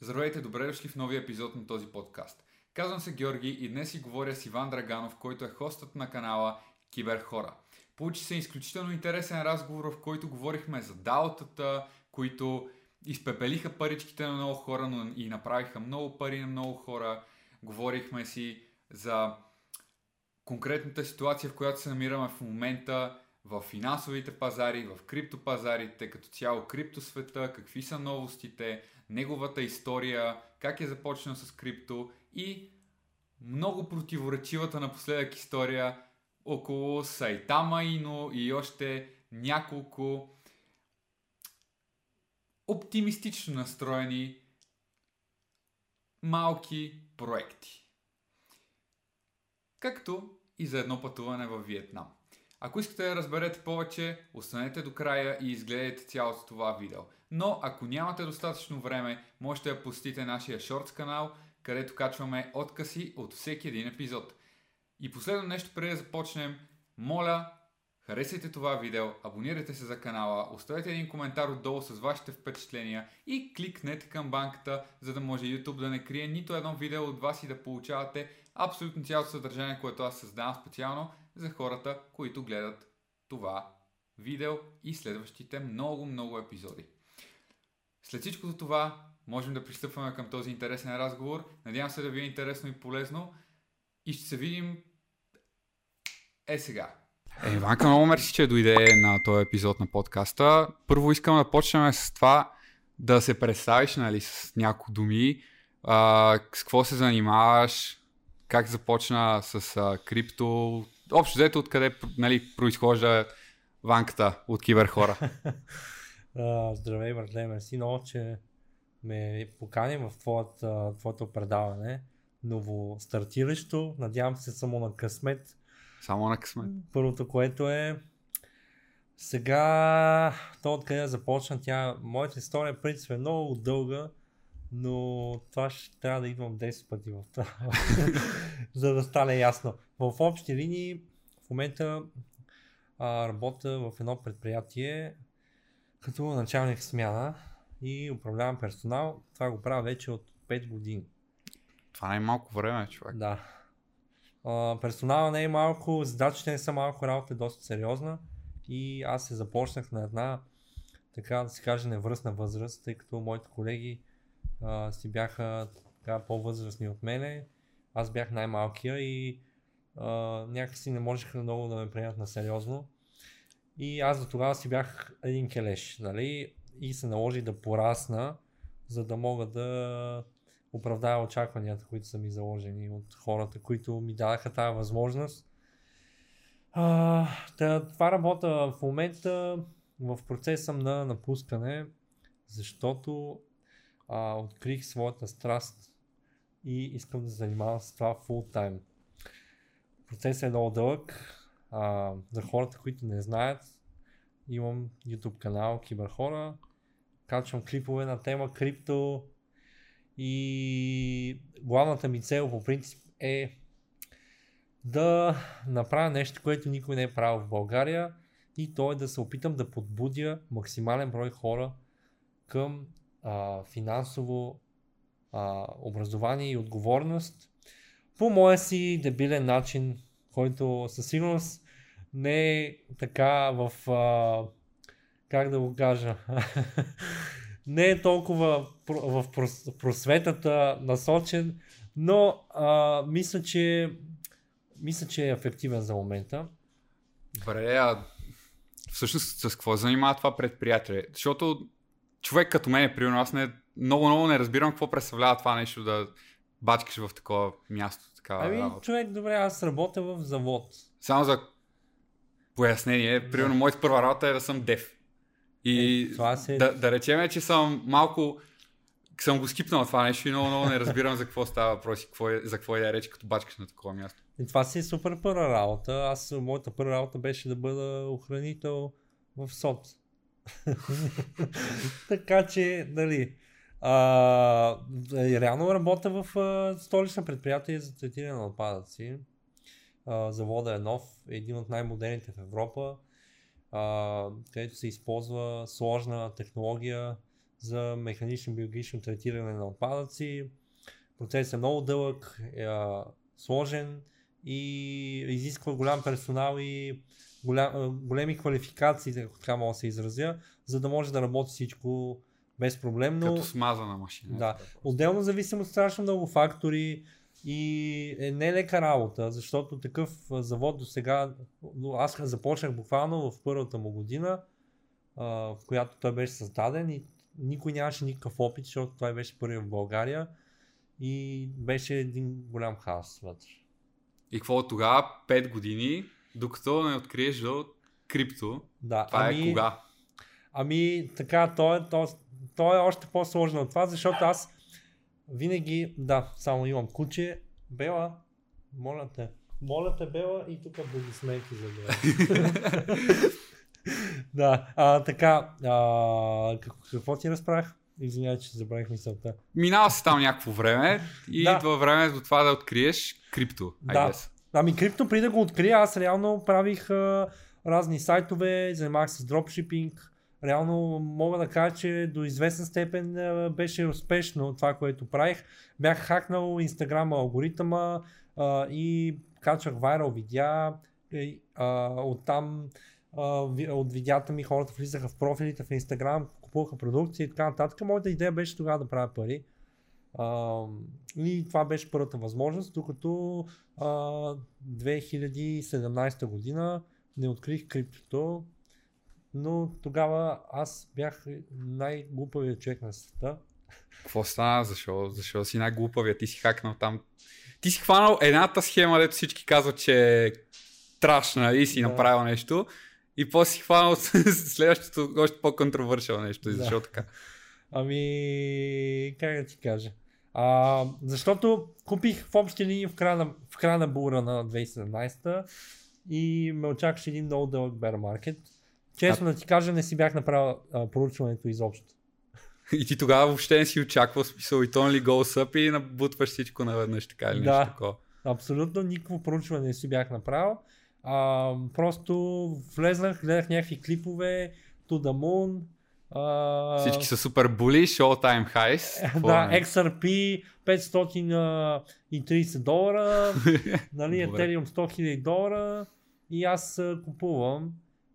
Здравейте, добре дошли в новия епизод на този подкаст. Казвам се Георги и днес си говоря с Иван Драганов, който е хостът на канала Киберхора. Получи се изключително интересен разговор, в който говорихме за даутата, които изпепелиха паричките на много хора, но и направиха много пари на много хора. Говорихме си за конкретната ситуация, в която се намираме в момента, в финансовите пазари, в криптопазарите, като цяло криптосвета, какви са новостите, неговата история, как е започнал с крипто и много противоречивата напоследък история около Сайтама Ино и още няколко оптимистично настроени малки проекти. Както и за едно пътуване в Виетнам. Ако искате да разберете повече, останете до края и изгледайте цялото това видео. Но ако нямате достатъчно време, можете да посетите нашия Shorts канал, където качваме откъси от всеки един епизод. И последно нещо преди да започнем, моля, харесайте това видео, абонирайте се за канала, оставете един коментар отдолу с вашите впечатления и кликнете към банката, за да може YouTube да не крие нито едно видео от вас и да получавате абсолютно цялото съдържание, което аз създавам специално за хората, които гледат това видео и следващите много-много епизоди. След всичкото това, можем да пристъпваме към този интересен разговор. Надявам се да ви е интересно и полезно. И ще се видим е сега. Е, Иванка, много мерси, че дойде на този епизод на подкаста. Първо искам да почнем с това да се представиш нали, с няколко думи. А, с какво се занимаваш? Как започна с а, крипто? Общо взето откъде нали, произхожда ванката от киберхора. здравей, братле, мерси много, че ме покани в твоето, твоето предаване. Ново стартиращо, надявам се само на късмет. Само на късмет. Първото, което е сега, то откъде започна тя, моята история в принцип е много дълга, но това ще трябва да идвам 10 пъти в това, за да стане ясно. В общи линии, в момента а, работя в едно предприятие, като началник смяна и управлявам персонал. Това го правя вече от 5 години. Това не е малко време, човек. Да. А, персонала не е малко, задачите не са малко, работа е доста сериозна и аз се започнах на една, така да се каже, невръстна възраст, тъй като моите колеги а, си бяха така, по-възрастни от мене. Аз бях най-малкия и а, някакси не можеха много да ме приемат на сериозно. И аз до тогава си бях един келеш, нали? И се наложи да порасна, за да мога да оправдая очакванията, които са ми заложени от хората, които ми дадаха тази възможност. А, това работа в момента в процеса на напускане, защото а, открих своята страст и искам да занимавам с това time. Процесът е много дълъг, а, за хората, които не знаят, имам YouTube канал Киберхора, качвам клипове на тема крипто. И главната ми цел по принцип е да направя нещо, което никой не е правил в България и то е да се опитам да подбудя максимален брой хора към а, финансово а, образование и отговорност. По моя си дебилен начин, който със сигурност не е така в... А, как да го кажа? не е толкова в просветата насочен, но а, мисля, че мисля, че е ефективен за момента. Добре, а всъщност с какво занимава това предприятие? Защото човек като мен, примерно, аз не, много, много не разбирам какво представлява това нещо да бачкаш в такова място. Такава ами, работа. човек, добре, аз работя в завод. Само за пояснение, примерно, да. моята първа работа е да съм дев. И е, се... да, да речем, че съм малко съм го скипнал това нещо и много, много не разбирам за какво става въпрос и какво е, за какво е реч като бачкаш на такова място. И това си е супер първа работа. Аз, моята първа работа беше да бъда охранител в СОТ. така че, нали, а, реално работя в а, столична предприятие за третиране на отпадъци. А, завода е нов, е един от най-модерните в Европа, а, където се използва сложна технология за механично биологично третиране на отпадъци. Процесът е много дълъг, е, сложен и изисква голям персонал и голям, големи квалификации, ако така мога да се изразя, за да може да работи всичко безпроблемно. Като смазана машина. Да. Отделно зависим от страшно много фактори и е нелека работа, защото такъв завод до сега, аз започнах буквално в първата му година, в която той беше създаден и никой нямаше никакъв опит, защото той беше първи в България и беше един голям хаос вътре. И какво от тогава? 5 години, докато не откриеш до крипто. Да, това ами, е кога? Ами така, то е, то, то е още по-сложно от това, защото аз винаги, да, само имам куче. Бела, моля те. Моля те, Бела, и тук аплодисменти за Бела. да, а, така, а, какво ти разправях? Извинявай, че забравих мисълта. Минава се там някакво време и Да. идва време до това да откриеш крипто. Да. Ами крипто, преди да го открия, аз реално правих а, разни сайтове, занимавах се с дропшипинг. Реално мога да кажа, че до известна степен беше успешно това, което правих. Бях хакнал инстаграма алгоритъма а, и качвах вайрал видеа. И, а, оттам от видеята ми хората влизаха в профилите в инстаграм, купуваха продукции и така нататък. Моята идея беше тогава да правя пари. А, и това беше първата възможност, докато а, 2017 година не открих криптото, но тогава аз бях най-глупавият човек на света. Какво стана? Защо? Защо си най-глупавия? Ти си хакнал там. Ти си хванал едната схема, дето всички казват, че е трашна и си Да. направил нещо. И после си хванал следващото още по-контровършал нещо. И Да. защо така? Ами, как да ти кажа? А, защото купих в общи линии в края, на, в края на бура на 2017 и ме очакваше един много дълъг bear market. Честно да ти кажа, не си бях направил а, проучването изобщо. И ти тогава въобще не си очаквал смисъл и то ли goes up и набутваш всичко наведнъж така или Да. нещо такова. Абсолютно никакво проучване не си бях направил. А, просто влезнах, гледах някакви клипове, To the Moon. А, Всички са супер були, all time highs. Да, е? XRP 530 долара, нали. Ethereum 100 000 долара и аз а, купувам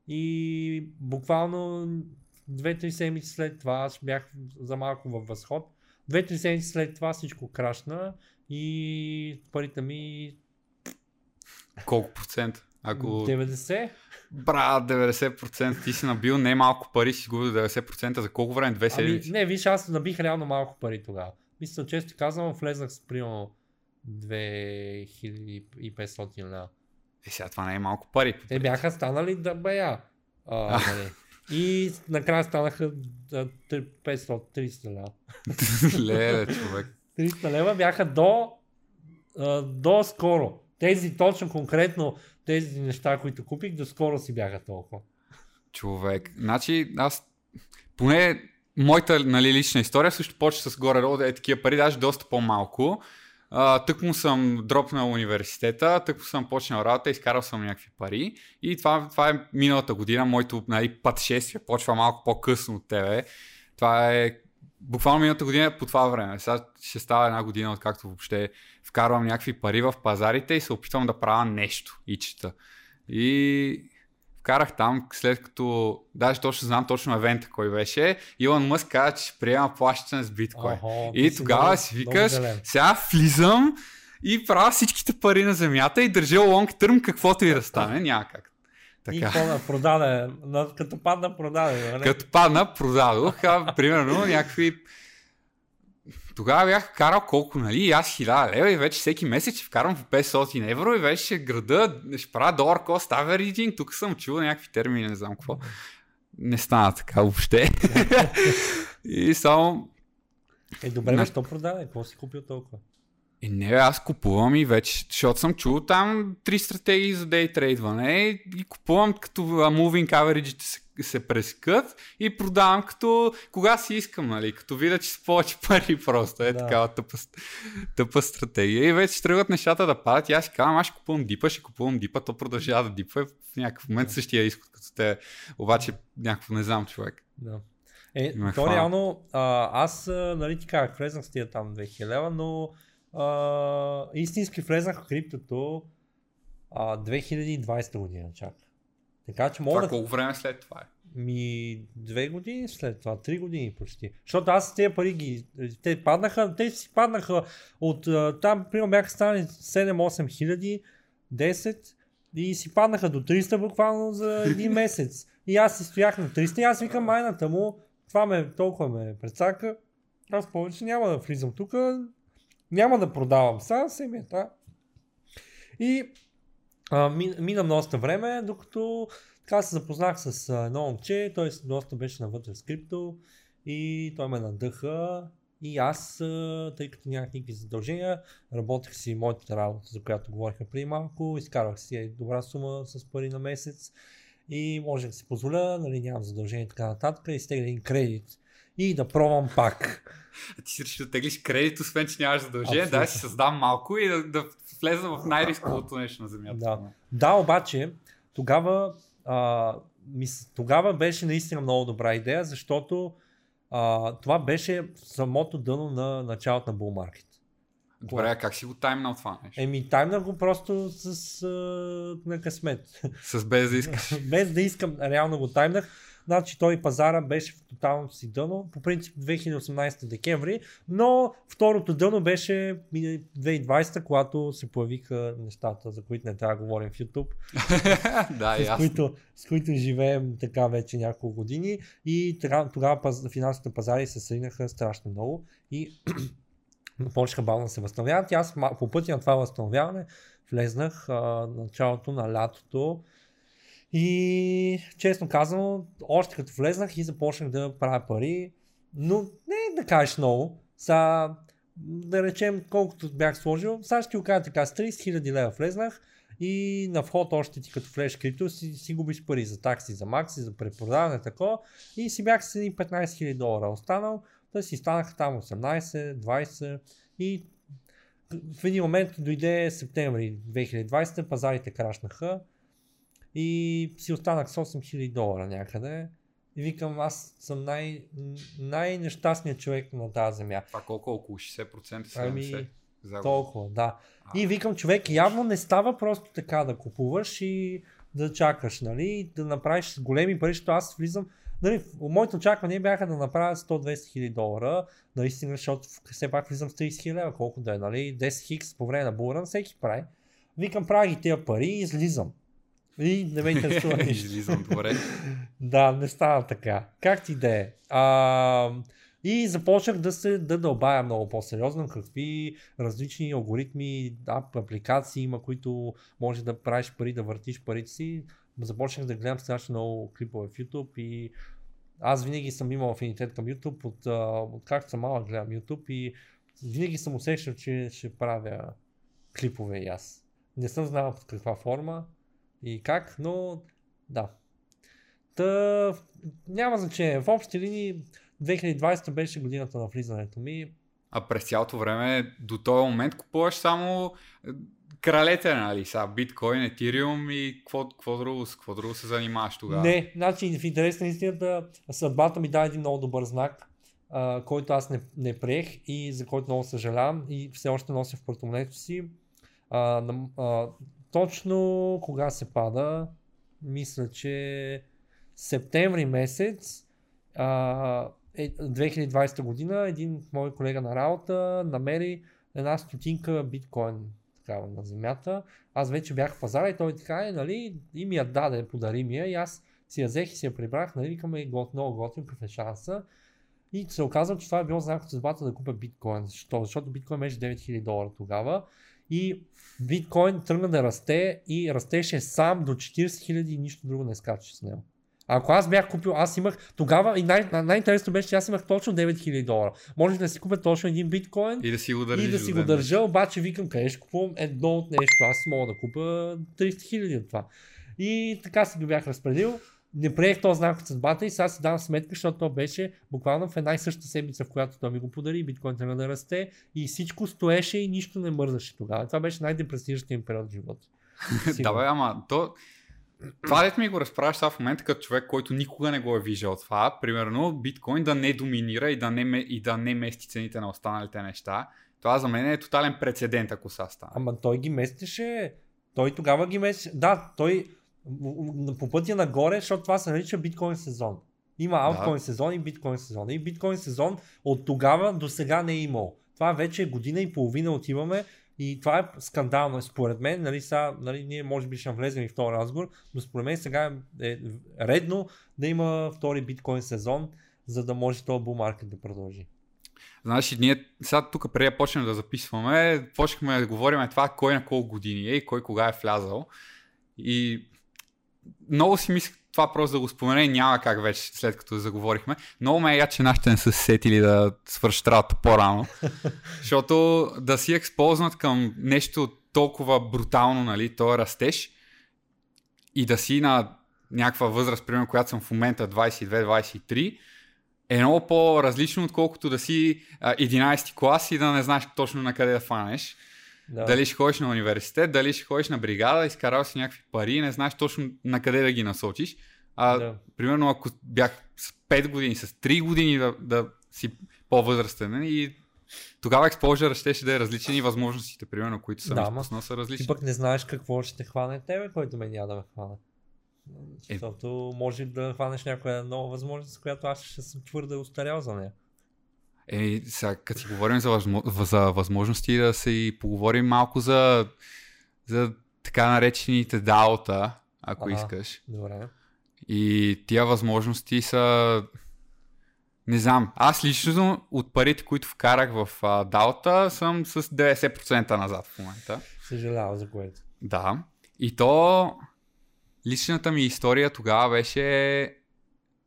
и буквално 2-3 седмици след това, аз бях за малко във възход, 2-3 седмици след това всичко крашна и парите ми Колко процент? Ако 90. брат 90% ти си набил не малко пари, си изгубил 90% за колко време? Две Ами, седмици? не, виж, аз набих реално малко пари тогава. Мисля, често казвам, влезнах с примерно 2500 лева. Е, сега това не е малко пари. Те бяха станали да бая. А, нали. И накрая станаха а, три- 500-300 лева. Леле, човек. 300 лева бяха до, а, до скоро. Тези точно конкретно, тези неща, които купих, до скоро си бяха толкова. Човек. Значи, аз поне моята нали, лична история също почва с горе-долу е такива пари, даже доста по-малко. Тък му съм дропнал университета, тък му съм почнал работа, изкарал съм някакви пари и това, това е миналата година, моето нали, пътешествие почва малко по-късно от тебе. Това е буквално миналата година по това време. Сега ще става една година, откакто въобще вкарвам някакви пари в пазарите и се опитвам да правя нещо и чета. И вкарах там, след като, даже точно знам точно евента кой беше, Илон Мъск каза, че ще приема плащане с биткоин. Охо, И тогава си викаш, сега влизам и правя всичките пари на земята и държа лонг търм, каквото и да стане, няма как. И Така. какво да продаде, като падна продаде. нали? Като падна, продадох, а, примерно някакви... Тогава бях карал колко, нали? И аз 1000 лева и вече всеки месец ще вкарвам по 500 евро и вече ще града, ще правя долар cost averaging. Тук съм чул някакви термини, не знам какво. Не стана така въобще. и само Е, добре, Не. бе, що продаде? Какво си купил толкова? Е, не, аз купувам и вече, защото съм чул там три стратегии за дейтрейдване и купувам като moving average се, се прескат и продавам като кога си искам, нали, като видя, че са повече пари просто. Е Да. такава тъпа, тъпа стратегия. И вече тръгват нещата да падат и аз си казвам, аз ще купувам дипа, ще купувам дипа, то продължава да дипа. В някакъв момент същия изход като те, обаче някакво не знам човек. Да. Е, Ме то хвана. реално, а, аз, нали ти казах, влезнах с тия там 2000 лева, но а, истински влезнах в криптото а, 2020 година чак. Така че мога Това да... колко време след това е? Ми две години след това, три години почти. Защото аз тези пари ги, те паднаха, те си паднаха от там, примерно бяха станали 7-8 хиляди, 10 и си паднаха до 300 буквално за един месец. И аз си стоях на 300 и аз викам майната му, това ме толкова ме прецака, аз повече няма да влизам тук, няма да продавам сега, семията. И а, мина, мина доста време, докато така се запознах с а, едно момче, той доста беше навътре с крипто и той ме надъха и аз, тъй като нямах никакви задължения, работех си моята работа, за която говорихме преди малко, изкарвах си е, добра сума с пари на месец и можех да си позволя, нали, нямам задължения и така нататък, и стегна един кредит и да пробвам пак. А ти си решил да теглиш кредит, освен че нямаш задължение, Абсолютно. да си създам малко и да, да влеза в най-рисковото нещо на земята. Да. Да, обаче, тогава, а, мис, тогава беше наистина много добра идея, защото а, това беше самото дъно на началото на Bull Market. Добре, а как си го таймнал това нещо? Еми, таймнах го просто с, а, на късмет. С без да искаш. Без да искам, реално го таймнах. Значи той пазара беше в тоталното си дъно, по принцип 2018 декември, но второто дъно беше 2020, когато се появиха нещата, за които не трябва да говорим в YouTube. да, с, ясно. които, с които живеем така вече няколко години и тогава паз, финансовите пазари се сринаха страшно много и почнаха бавно да се възстановяват и аз по пътя на това възстановяване влезнах а, началото на лятото и честно казано, още като влезнах и започнах да правя пари, но не да кажеш много, са, да речем колкото бях сложил, сега ще ти кажа така, с 30 000 лева влезнах, и на вход още ти като влезеш крипто си, си губиш пари за такси, за макси, за препродаване, такова. И си бях с едни 15 000 долара останал, да си станаха там 18, 20 и в един момент дойде септември 2020, пазарите крашнаха и си останах с 8000 долара някъде. И викам, аз съм най- най-нещастният човек на тази земя. Това колко? Около 60%, 70%? Ами, Загуба. Толкова, да. А, И викам, човек, явно не става просто така да купуваш и да чакаш, нали, да направиш големи пари, защото аз влизам, нали, моите очаквания бяха да направя 100-200 хиляди долара, наистина, защото все пак влизам с 30 хиляди колко да е, нали, 10 хикс по време на булран, всеки прави. Викам, правя ги тия пари и излизам. И не ме интересува нищо. Излизам добре. Да, не стана така. Как ти да е? И започнах да се да дълбая много по-сериозно какви различни алгоритми, ап, апликации има, които може да правиш пари, да въртиш парите си. Започнах да гледам страшно много клипове в YouTube и аз винаги съм имал афинитет към YouTube, от, от както съм малък гледам YouTube и винаги съм усещал, че ще правя клипове и аз. Не съм знал под каква форма и как, но да. Та, няма значение. В общи линии 2020 беше годината на влизането ми. А през цялото време до този момент купуваш само е, кралете, нали? Са, биткоин, етириум и какво, какво, друго, с какво друго се занимаваш тогава? Не, значи в интерес на истината, съдбата ми даде един много добър знак, а, който аз не, не приех и за който много съжалявам и все още нося в портмонето си. А, а, точно кога се пада, мисля, че септември месец а, е, 2020 година един мой колега на работа намери една стотинка биткоин такава на земята. Аз вече бях в пазара и той така е, нали, и ми я даде, подари ми я и аз си я взех и си я прибрах, нали, викаме гот, много готин, какъв е шанса. И се оказва, че това е било знак от съдбата да купя биткоин. Защо? Защото биткоин беше 9000 долара тогава. И биткоин тръгна да расте и растеше сам до 40 000 и нищо друго не скача с него. Ако аз бях купил, аз имах тогава и най- най-интересното беше, че аз имах точно 9000 долара. Може да си купя точно един биткоин И да си го държиш. и да си го държа, обаче викам къде ще купувам едно от нещо. Аз мога да купя 300 хиляди от това. И така си го бях разпределил. Не приех този знак от съдбата и сега си давам сметка, защото то беше буквално в една и съща седмица, в която той ми го подари, биткоин тръгна да расте и всичко стоеше и нищо не мързаше тогава. Това беше най-депресиращия им период в живота. да, бе, ама то това дете ми го разправяш сега в момента като човек, който никога не го е виждал това. Примерно биткоин да не доминира и да не, и да не мести цените на останалите неща. Това за мен е тотален прецедент, ако са стане. Ама той ги местеше. Той тогава ги местеше. Да, той по пътя нагоре, защото това се нарича биткоин сезон. Има алткоин да. сезон и биткоин сезон. И биткоин сезон от тогава до сега не е имал. Това вече е година и половина отиваме и това е скандално. Според мен, нали, са, нали, ние може би ще влезем и в този разговор, но според мен сега е редно да има втори биткоин сезон, за да може този бумаркет да продължи. Знаеш, ние сега тук преди да почнем да записваме, почнахме да говорим това кой на колко години е и кой кога е влязал. И много си мислех това просто да го спомене, няма как вече след като заговорихме. Много ме е я, че нашите не са сетили да свършат работа по-рано. защото да си експознат към нещо толкова брутално, нали, то растеж и да си на някаква възраст, примерно, която съм в момента 22-23, е много по-различно, отколкото да си 11 клас и да не знаеш точно на къде да фанеш. Да. Дали ще ходиш на университет, дали ще ходиш на бригада, изкарал си някакви пари и не знаеш точно на къде да ги насочиш. А, да. примерно, ако бях с 5 години, с 3 години да, да си по-възрастен нали, и тогава експожера ще да е различен и възможностите, примерно, които съм да, изпуснал, са различни. Ти пък не знаеш какво ще те хване тебе, който ме няма да ме хване. Е. Защото е... може да хванеш някоя нова възможност, която аз ще съм твърде устарял за нея. Е, сега, като си говорим за, възмо... за възможности, да се и поговорим малко за, за така наречените даота, ако ага, искаш. Добре. И тия възможности са... Не знам, аз лично от парите, които вкарах в Даота, съм с 90% назад в момента. Съжалявам за което. Да. И то личната ми история тогава беше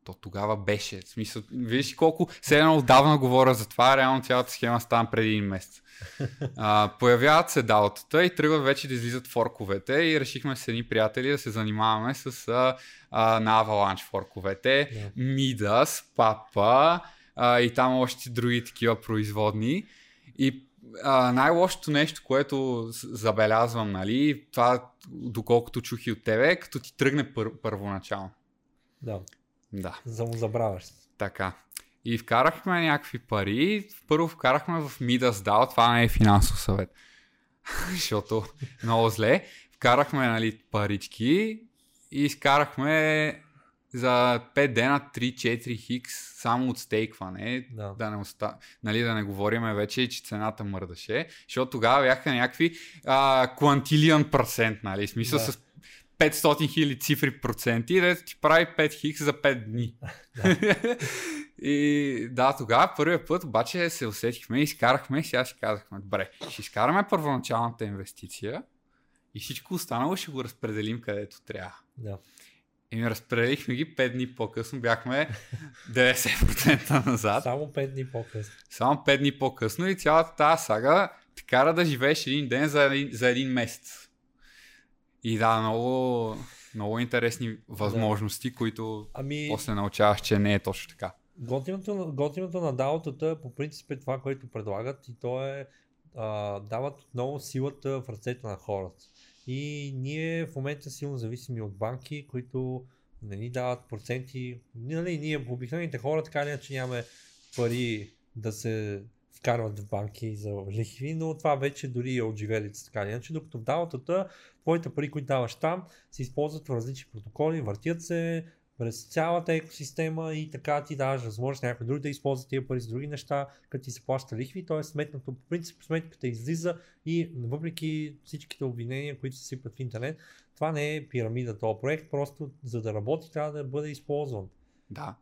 то тогава беше. В смисъл, виж колко все едно отдавна говоря за това, реално цялата схема стана преди един месец. А, появяват се даутата и тръгват вече да излизат форковете и решихме с едни приятели да се занимаваме с а, а, на Avalanche форковете, yeah. Midas, Papa а, и там още други такива производни. И а, най-лошото нещо, което забелязвам, нали, това доколкото чух и от тебе, като ти тръгне пър- първоначално. Да. Да. За му забравяш. Така. И вкарахме някакви пари. Първо вкарахме в Midas DAO, това не е финансов съвет. Защото много зле. Вкарахме нали, парички и изкарахме за 5 дена 3-4 хикс само от стейкване. Да. Да, не оста... нали, да не говориме вече, че цената мърдаше. Защото тогава бяха някакви квантилион процент, нали? Смисъл да. с 500 хиляди цифри проценти, да ти прави 5 хикс за 5 дни. и да, тогава първият път обаче се усетихме и изкарахме сега си казахме, добре, ще изкараме първоначалната инвестиция и всичко останало ще го разпределим където трябва. Да. И разпределихме ги 5 дни по-късно, бяхме 90% назад. Само 5 дни по-късно. Само 5 дни по-късно и цялата тази сага те кара да живееш един ден за един, за един месец. И да, много, много интересни възможности, да. които ами... после научаваш, че не е точно така. Готиното, готиното на даутата по принцип е това, което предлагат и то е а, дават отново силата в ръцете на хората. И ние в момента силно зависими от банки, които не ни дават проценти. Нали, ние обикновените хора така или иначе нямаме пари да се вкарват в банки за лихви, но това вече дори е от живелица така или иначе, докато в даутата твоите пари, които даваш там, се използват в различни протоколи, въртят се през цялата екосистема и така ти даваш възможност някой друг да използва тия пари за други неща, като ти се плаща лихви, т.е. сметнато по принцип сметката излиза и въпреки всичките обвинения, които се сипят в интернет, това не е пирамида този проект, просто за да работи трябва да бъде използван. Да.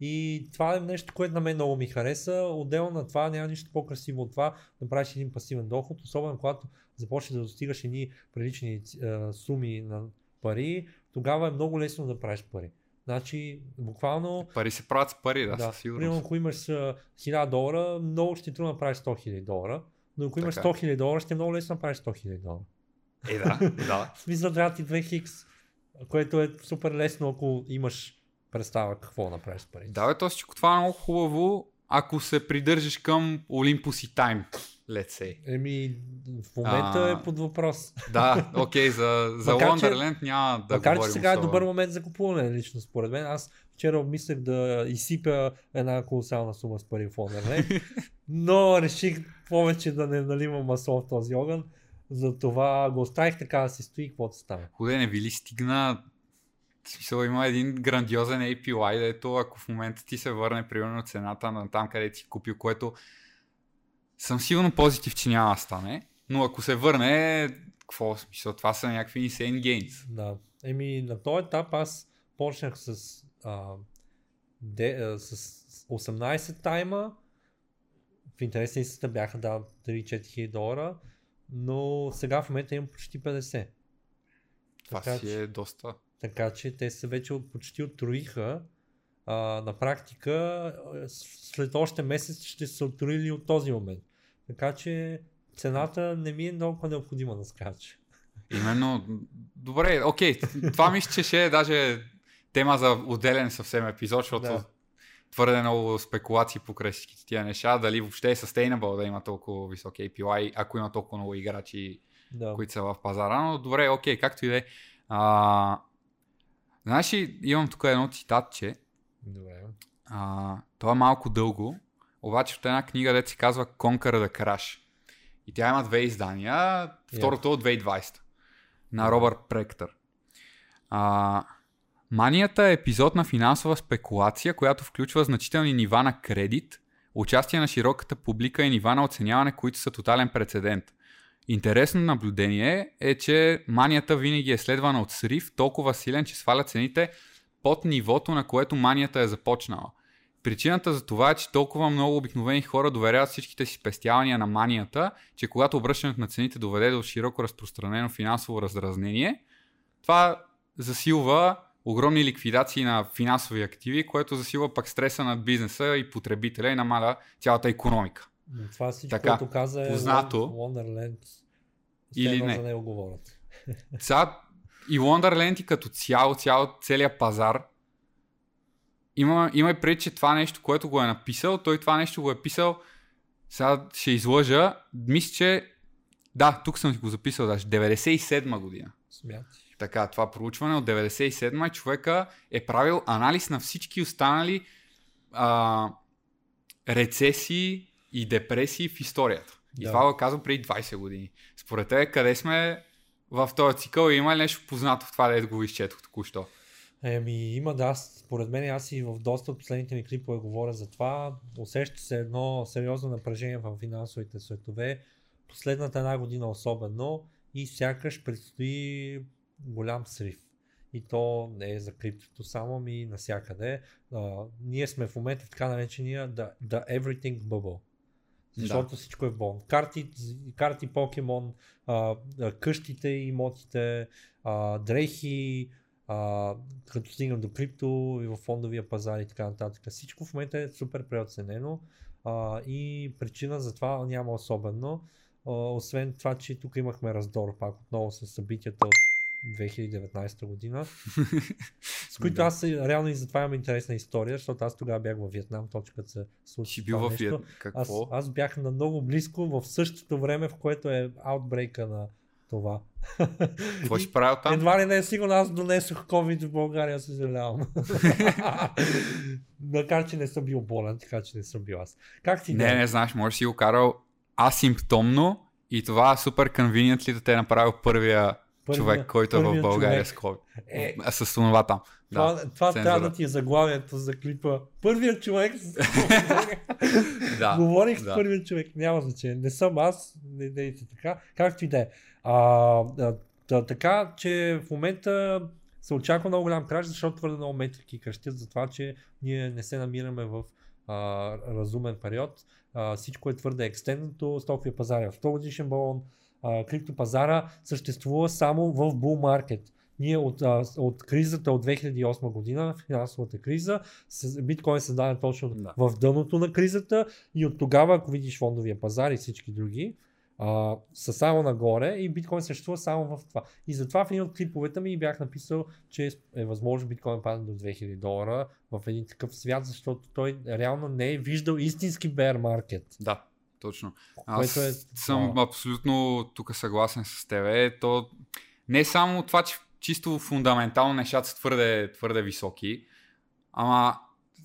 И това е нещо, което на мен много ми хареса. Отделно на това няма нищо по-красиво от това да правиш един пасивен доход, особено когато започнеш да достигаш едни прилични е, суми на пари, тогава е много лесно да правиш пари. Значи, буквално... Пари се правят с пари, да, да. сигурно. Примерно, ако имаш 1000 долара, много ще ти трудно да правиш 100 000 долара, но ако имаш 100 000 долара, ще е много лесно да правиш 100 000 долара. Е, да, да. В смисъл трябва ти 2 хикс, което е супер лесно, ако имаш представа какво направиш с пари. Да, бе, Тосичко, това е много хубаво, ако се придържаш към Olympus и Time. let's say. Еми, в момента А. е под въпрос. Да, окей, за, за Макар, че- Wonderland няма да Макар, че сега е добър момент за купуване, лично според мен. Аз вчера обмислях да изсипя една колосална сума с пари в Wonderland, но реших повече да не наливам масло в този огън. Затова го оставих така да си стои, каквото стане. Худе, не ви ли стигна смисъл има един грандиозен API, дето ако в момента ти се върне примерно цената на там, където си купил, което съм сигурно позитив, че няма да стане, но ако се върне, какво смисъл, това са някакви insane gains. Да. Еми, на този етап аз почнах с, а, де, а, с 18 тайма. В интерес на истината бяха да 3-4 хиляди долара, но сега в момента имам почти 50. Това Така си е доста. Така че те се вече почти оттроиха. А, на практика след още месец ще се оттроили от този момент. Така че цената не ми е толкова необходима да скача. Именно, добре, окей, това мисля, че ще е даже тема за отделен съвсем епизод, защото Да. твърде много спекулации покрай всичките тия неща, дали въобще е sustainable да има толкова висок API, ако има толкова много играчи, Да. които са в пазара, но добре, окей, както и да е. Знаеш ли, имам тук едно цитатче, Добре. а, това е малко дълго, обаче от една книга, дето се казва Conquer the Crash. И тя има две издания, второто от 2020 на Робърт Пректър. А, манията е епизод на финансова спекулация, която включва значителни нива на кредит, участие на широката публика и нива на оценяване, които са тотален прецедент. Интересно наблюдение е, че манията винаги е следвана от срив, толкова силен, че сваля цените под нивото, на което манията е започнала. Причината за това е, че толкова много обикновени хора доверяват всичките си спестявания на манията, че когато обръщането на цените доведе до широко разпространено финансово раздразнение, това засилва огромни ликвидации на финансови активи, което засилва пък стреса на бизнеса и потребителя и намаля цялата економика. Но Това всичко, Така, което каза е познато. Wonderland. Или не. за него говорят. Сега и Wonderland и като цяло, цяло, целият пазар има, има и преди, че това нещо, което го е написал, той това нещо го е писал, сега ще излъжа, мисля, че да, тук съм си го записал даже, 97 година. Смятай. Така, това проучване от 97 човека е правил анализ на всички останали а, рецесии и депресии в историята. И Да. това го казвам преди 20 години. Според те, къде сме в този цикъл има ли нещо познато в това, да го изчетох току-що? Еми, има да, аз, според мен аз и в доста от последните ми клипове говоря за това. Усеща се едно сериозно напрежение в финансовите светове. Последната една година особено и сякаш предстои голям срив. И то не е за криптото само, ми навсякъде. А, ние сме в момента в така наречения the, the everything bubble. Защото Да. всичко е бон. Карти, карти покемон, а, къщите имотите, а, дрехи, а, като стигнем до крипто и в фондовия пазар и така нататък. Всичко в момента е супер преоценено а, и причина за това няма особено. А, освен това, че тук имахме раздор пак отново с събитията от 2019 година, с които Да. аз реално и затова имам интересна история, защото аз тогава бях във Виетнам, точно като се случи Си бил това в нещо. Виет. Аз, аз бях на много близко в същото време, в което е аутбрейка на това. Какво ще правил там? Едва ли не е сигурно, аз донесох COVID в България, съжалявам. Макар, че не съм бил болен, така че не съм бил аз. Как ти Не, е? не знаеш, може си го карал асимптомно и това супер convenient ли да те е направил първия, Първия- човек, който е в България човек. с COVID. Е, А, с това там. това, да, това цензура. трябва да ти е заглавието за клипа. Първият човек с... да. Говорих с да. първият човек, няма значение. Не съм аз, не дейте така. Както и да е. Така, че в момента се очаква много голям краш, защото твърде много метрики кръщят за това, че ние не се намираме в а, разумен период. А, всичко е твърде екстендното, стоковия пазар е в 100 годишен балон, а, криптопазара съществува само в bull market. Ние от, а, от кризата от 2008 година, финансовата криза, с- биткоин е създаден точно Да. в дъното на кризата и от тогава, ако видиш фондовия пазар и всички други, а, са само нагоре и биткоин съществува само в това. И затова в един от клиповете ми бях написал, че е възможно биткоин падне до 2000 долара в един такъв свят, защото той реално не е виждал истински bear market. Да. Точно. Аз е- съм абсолютно тук съгласен с тебе. То не само това, че чисто фундаментално нещата са твърде, твърде високи, ама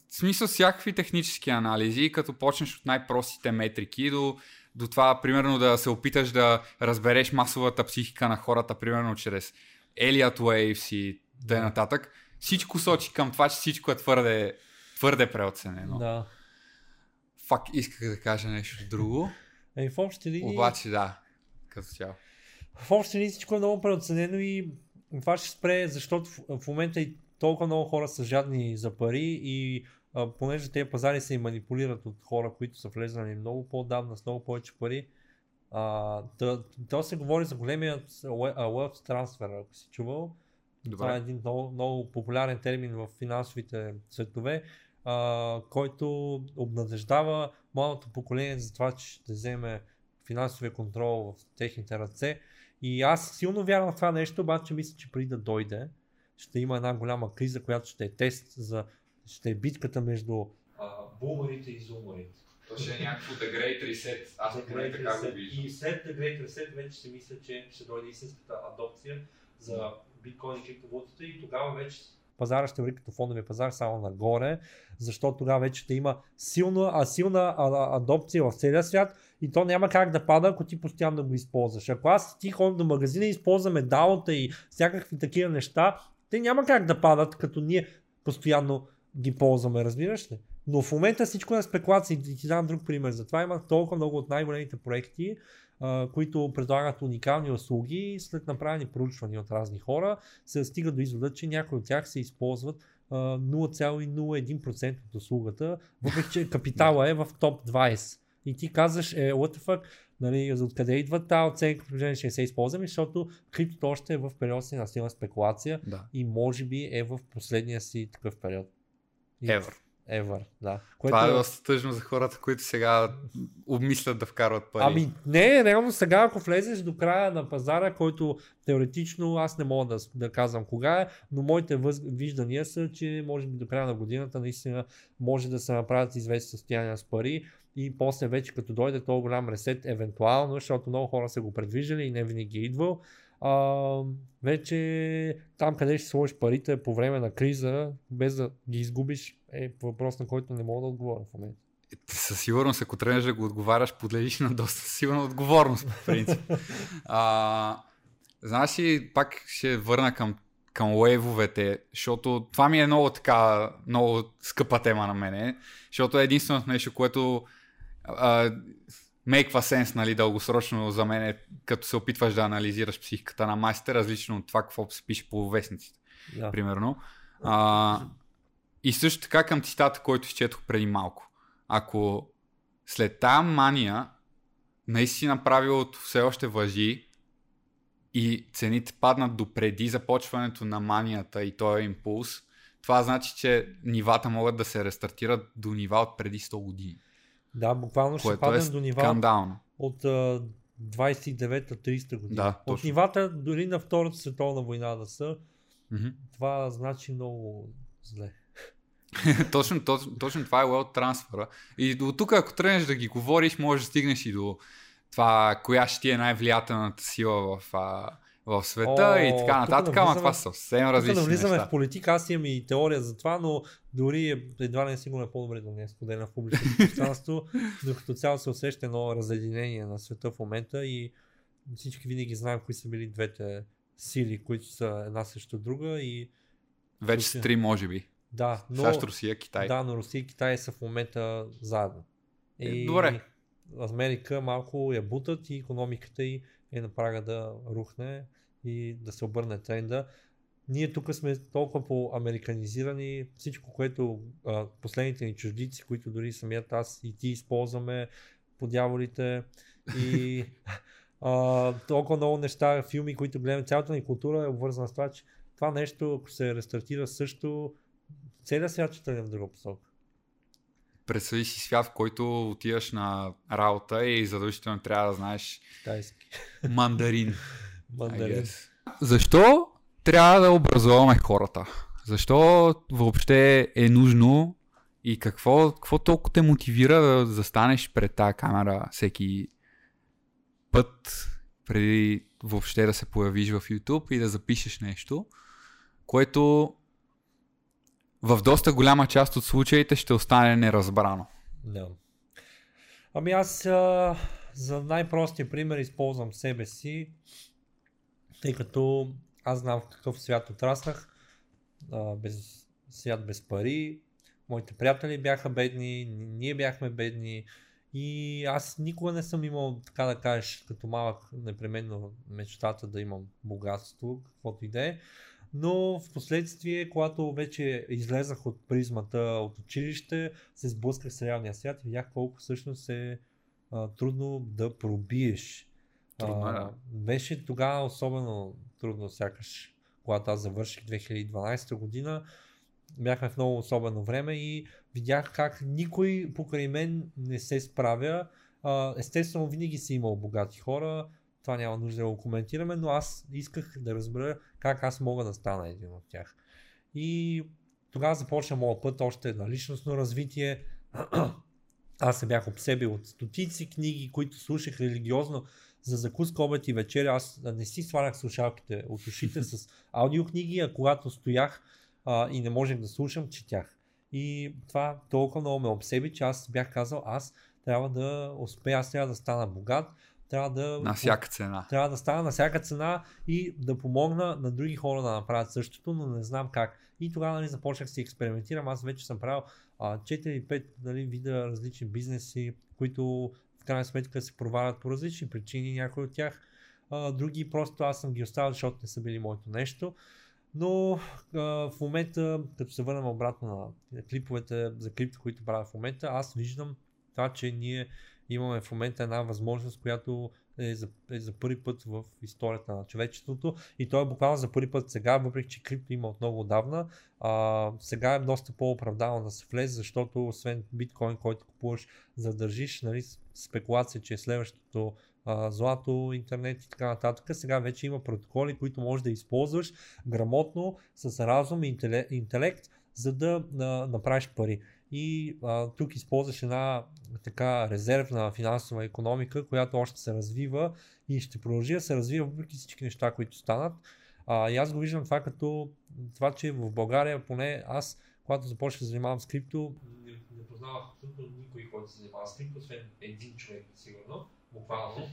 в смисъл всякакви технически анализи, като почнеш от най-простите метрики до, до това, примерно да се опиташ да разбереш масовата психика на хората, примерно чрез Elliot Waves и т.н. нататък. Всичко сочи към това, че всичко е твърде, твърде преоценено. Да. Фак, исках да кажа нещо друго. Еми, в общи линии, Обаче да, като цяло. в общи линии всичко е много преоценено и това ще спре, защото в, в момента и толкова много хора са жадни за пари и а, понеже тези пазари се и манипулират от хора, които са влезнали много по-давна с много повече пари, а, то, то се говори за големият wealth transfer, ако си чувал. Това е Добре. един много, много популярен термин в финансовите светове, а, който обнадеждава младото поколение за това, че ще вземе финансовия контрол в техните ръце. И аз силно вярвам в това нещо, обаче мисля, че преди да дойде, ще има една голяма криза, която ще е тест за ще е битката между а, бумерите и зумерите. То ще е някакво The Great Reset. Аз The Great така го виждам. И след The Great Reset вече си мисля, че ще дойде истинската адопция за биткоин и криптовалутата и тогава вече пазара ще върви като фондовия пазар само нагоре, защото тогава вече ще има силна, а силна адопция в целия свят и то няма как да пада, ако ти постоянно го използваш. Ако аз ти ходим до магазина и използваме даунта и всякакви такива неща, те няма как да падат, като ние постоянно ги ползваме, разбираш ли? Но в момента всичко е спекулации. Ти дам друг пример. Затова има толкова много от най-големите проекти, които предлагат уникални услуги. След направени проучвания от разни хора, се стига до извода, че някои от тях се използват а, 0,01% от услугата, въпреки че капитала е в топ 20. И ти казваш, е, what the fuck, нали, за откъде идва тази оценка, положение, че не се използваме, защото криптото още е в период си на силна спекулация Да. и може би е в последния си такъв период. И- Ever. Да. Това е доста тъжно за хората, които сега обмислят да вкарват пари. Ами не, реално сега ако влезеш до края на пазара, който теоретично аз не мога да, да казвам кога е, но моите въз... виждания са, че може би до края на годината наистина може да се направят известни състояния с пари и после вече като дойде този голям ресет, евентуално, защото много хора са го предвиждали и не винаги е идвал, а, вече там къде ще сложиш парите по време на криза, без да ги изгубиш, е въпрос на който не мога да отговоря в момента. Със сигурност, ако тръгнеш да го отговаряш, подлежиш на доста силна отговорност, по принцип. а, знаеш ли, пак ще върна към, към уейвовете, защото това ми е много така, много скъпа тема на мене, защото е единственото нещо, което а, мейква сенс, нали, дългосрочно за мен, е, като се опитваш да анализираш психиката на майстер, различно от това, какво се пише по вестниците Да. примерно. А, и също така към цитата, който изчетох преди малко. Ако след тая мания наистина правилото все още въжи и цените паднат до преди започването на манията и този импулс, това значи, че нивата могат да се рестартират до нива от преди 100 години. Да, буквално ще паднем е до нива скандално. от а, 29-30 година. Да, от точно. нивата дори на Втората световна война да са, Мгм. това значи много зле. точно, точно, точно това е wealth трансфера. И до тук, ако тръгнеш да ги говориш, може да стигнеш и до това, коя ще ти е най-влиятелната сила в, а, в света О, и така тук нататък, навлизаме- ама това са съвсем Тук различни да влизаме неща. в политика, аз имам и теория за това, но дори едва не сигурно е по-добре да не споделена в публичното пространство, докато цяло се усеща едно разединение на света в момента и всички винаги знаем кои са били двете сили, които са една срещу друга и Вече са три, може би. да, но... САЩ, Русия, Китай. Да, но Русия и Китай са в момента заедно. Е, добре. Америка малко я бутат и економиката й е на прага да рухне и да се обърне тренда. Ние тук сме толкова по-американизирани, всичко, което а, последните ни чуждици, които дори самият аз и ти използваме по дяволите и а, толкова много неща, филми, които гледаме, цялата ни култура е обвързана с това, че това нещо, ако се рестартира също, целият свят ще тръгне в друга посока. Представи си свят, в който отиваш на работа и задължително трябва да знаеш Китайски. мандарин. Мандарин. Защо трябва да образуваме хората? Защо въобще е нужно И какво, какво толкова те мотивира да застанеш пред тази камера всеки път, преди въобще да се появиш в YouTube и да запишеш нещо, което в доста голяма част от случаите ще остане неразбрано. Да. Ами аз а, за най-простия пример използвам себе си, тъй като аз знам в какъв свят отраснах, а, без, свят без пари, моите приятели бяха бедни, ние бяхме бедни и аз никога не съм имал, така да кажеш, като малък непременно мечтата да имам богатство, каквото и да е. Но в последствие, когато вече излезах от призмата от училище, се сблъсках с реалния свят и видях колко всъщност е а, трудно да пробиеш. Трудно, а, беше тогава особено трудно, сякаш, когато аз завърших 2012 година. Бяхме в много особено време и видях как никой покрай мен не се справя. А, естествено, винаги си имал богати хора, това няма нужда да го коментираме, но аз исках да разбера как аз мога да стана един от тях. И тогава започна моят път още на личностно развитие. Аз се бях обсебил от стотици книги, които слушах религиозно за закуска, обед и вечеря. Аз не си свалях слушалките от ушите с аудиокниги, а когато стоях а, и не можех да слушам, четях. И това толкова много ме обсеби, че аз бях казал, аз трябва да успея, аз трябва да стана богат, трябва да... На всяка цена. Трябва да стана на всяка цена и да помогна на други хора да направят същото, но не знам как. И тогава нали, започнах си експериментирам. Аз вече съм правил а, 4-5 нали, вида различни бизнеси, които в крайна сметка се провалят по различни причини, някои от тях. А, други просто аз съм ги оставил, защото не са били моето нещо. Но а, в момента, като се върнем обратно на клиповете за клипите, които правя в момента, аз виждам това, че ние имаме в момента една възможност, която е за, е за първи път в историята на човечеството и то е буквално за първи път сега, въпреки че крипто има от много отдавна, а, сега е доста по-оправдано да се влезе, защото освен биткоин, който купуваш, задържиш, нали, спекулация, че е следващото а, злато, интернет и така нататък. Сега вече има протоколи, които можеш да използваш грамотно, с разум и интелект, за да а, направиш пари и а, тук използваш една така резервна финансова економика, която още се развива и ще продължи да се развива въпреки всички неща, които станат. А, и аз го виждам това като това, че в България, поне аз, когато започнах да занимавам с крипто, не, не познавах абсолютно никой, който се занимава с крипто, освен един човек, сигурно, буквално.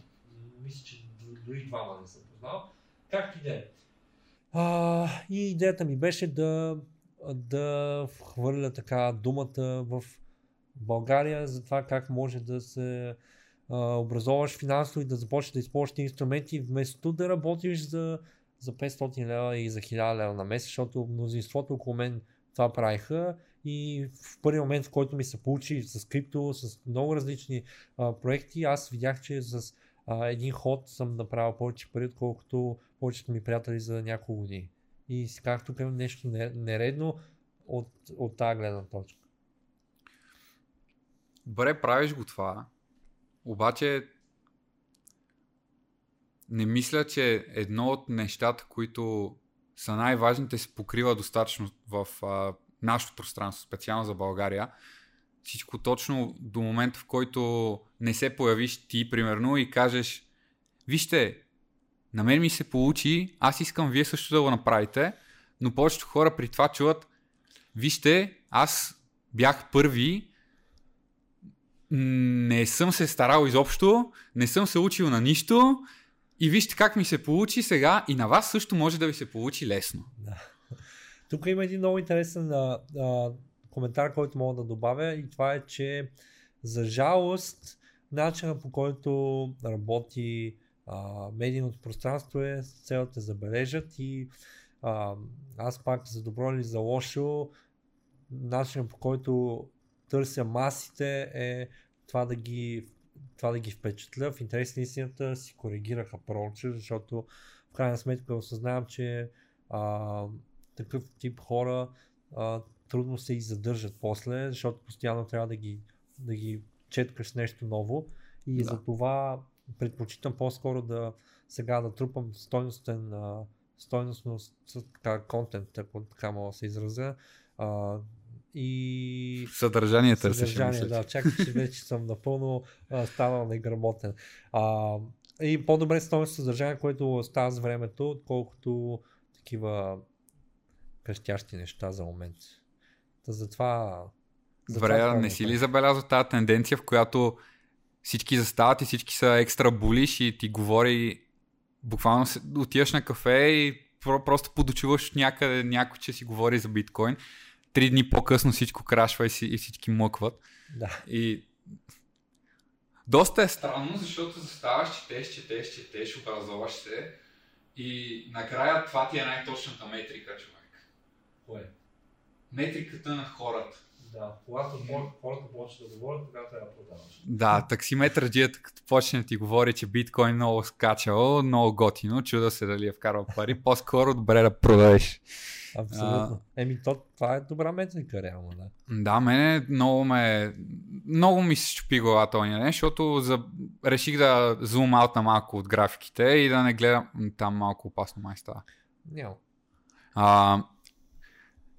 Мисля, че дори двама не съм познал. Както и да е. И идеята ми беше да да хвърля така думата в България за това как може да се а, образоваш финансово и да започнеш да използваш инструменти, вместо да работиш за, за 500 лева и за 1000 лева на месец, защото мнозинството около мен това правиха и в първи момент, в който ми се получи с крипто, с много различни а, проекти, аз видях, че с а, един ход съм направил повече пари, отколкото повечето ми приятели за няколко години и си казах, тук нещо нередно от, от тази гледна точка. Добре, правиш го това, обаче не мисля, че едно от нещата, които са най-важните, се покрива достатъчно в а, нашето пространство, специално за България. Всичко точно до момента, в който не се появиш ти, примерно, и кажеш, вижте, на мен ми се получи, аз искам вие също да го направите, но повечето хора при това чуват, вижте, аз бях първи, не съм се старал изобщо, не съм се учил на нищо и вижте как ми се получи сега и на вас също може да ви се получи лесно. Да. Тук има един много интересен а, а, коментар, който мога да добавя и това е, че за жалост начинът по който работи а, медийното пространство е с цел да забележат и а, аз пак за добро или за лошо начинът по който търся масите е това да ги, това да ги впечатля. В интерес на истината си коригираха проче, защото в крайна сметка осъзнавам, че а, такъв тип хора а, трудно се и задържат после, защото постоянно трябва да ги, да ги четкаш нещо ново и да. за това предпочитам по-скоро да сега да трупам стойностен стойностно така, контент, ако така мога да се изразя, а, и Съдържание търсеше, съдържание. Да, чакай, че вече съм напълно а, станал неграмотен. А, и по-добре става съдържание, което става с времето, отколкото такива крещящи неща за момент. Та затова... затова Добре, а не си ли забелязал тази тенденция, в която всички застават и всички са екстра булиш и ти говори буквално отиваш на кафе и про- просто подочуваш някъде някой, че си говори за биткоин. Три дни по-късно всичко крашва и, си, и всички мъкват. Да. И доста е странно, защото заставаш, четеш, четеш, четеш, образоваш се и накрая това ти е най-точната метрика, човек. Кое? Метриката на хората. Да, когато хората почват да говорят, тогава трябва да продаваш. Да, таксиметраджията, като почне да ти говори, че биткоин много скачал, много готино, чуда се дали е вкарал пари, по-скоро добре да продадеш. Абсолютно. Еми, то, това е добра метрика, реално, да. Да, мене много ме... Много ми се щупи глава този ден, защото за... реших да зум аут на малко от графиките и да не гледам... Там малко опасно май става. Няма. А,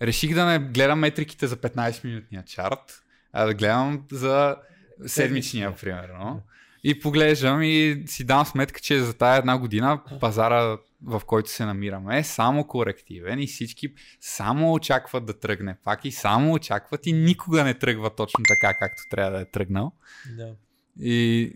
реших да не гледам метриките за 15-минутния чарт, а да гледам за седмичния, примерно. И поглеждам и си дам сметка, че за тая една година пазара, в който се намираме, е само корективен и всички само очакват да тръгне пак и само очакват и никога не тръгва точно така, както трябва да е тръгнал. Да. И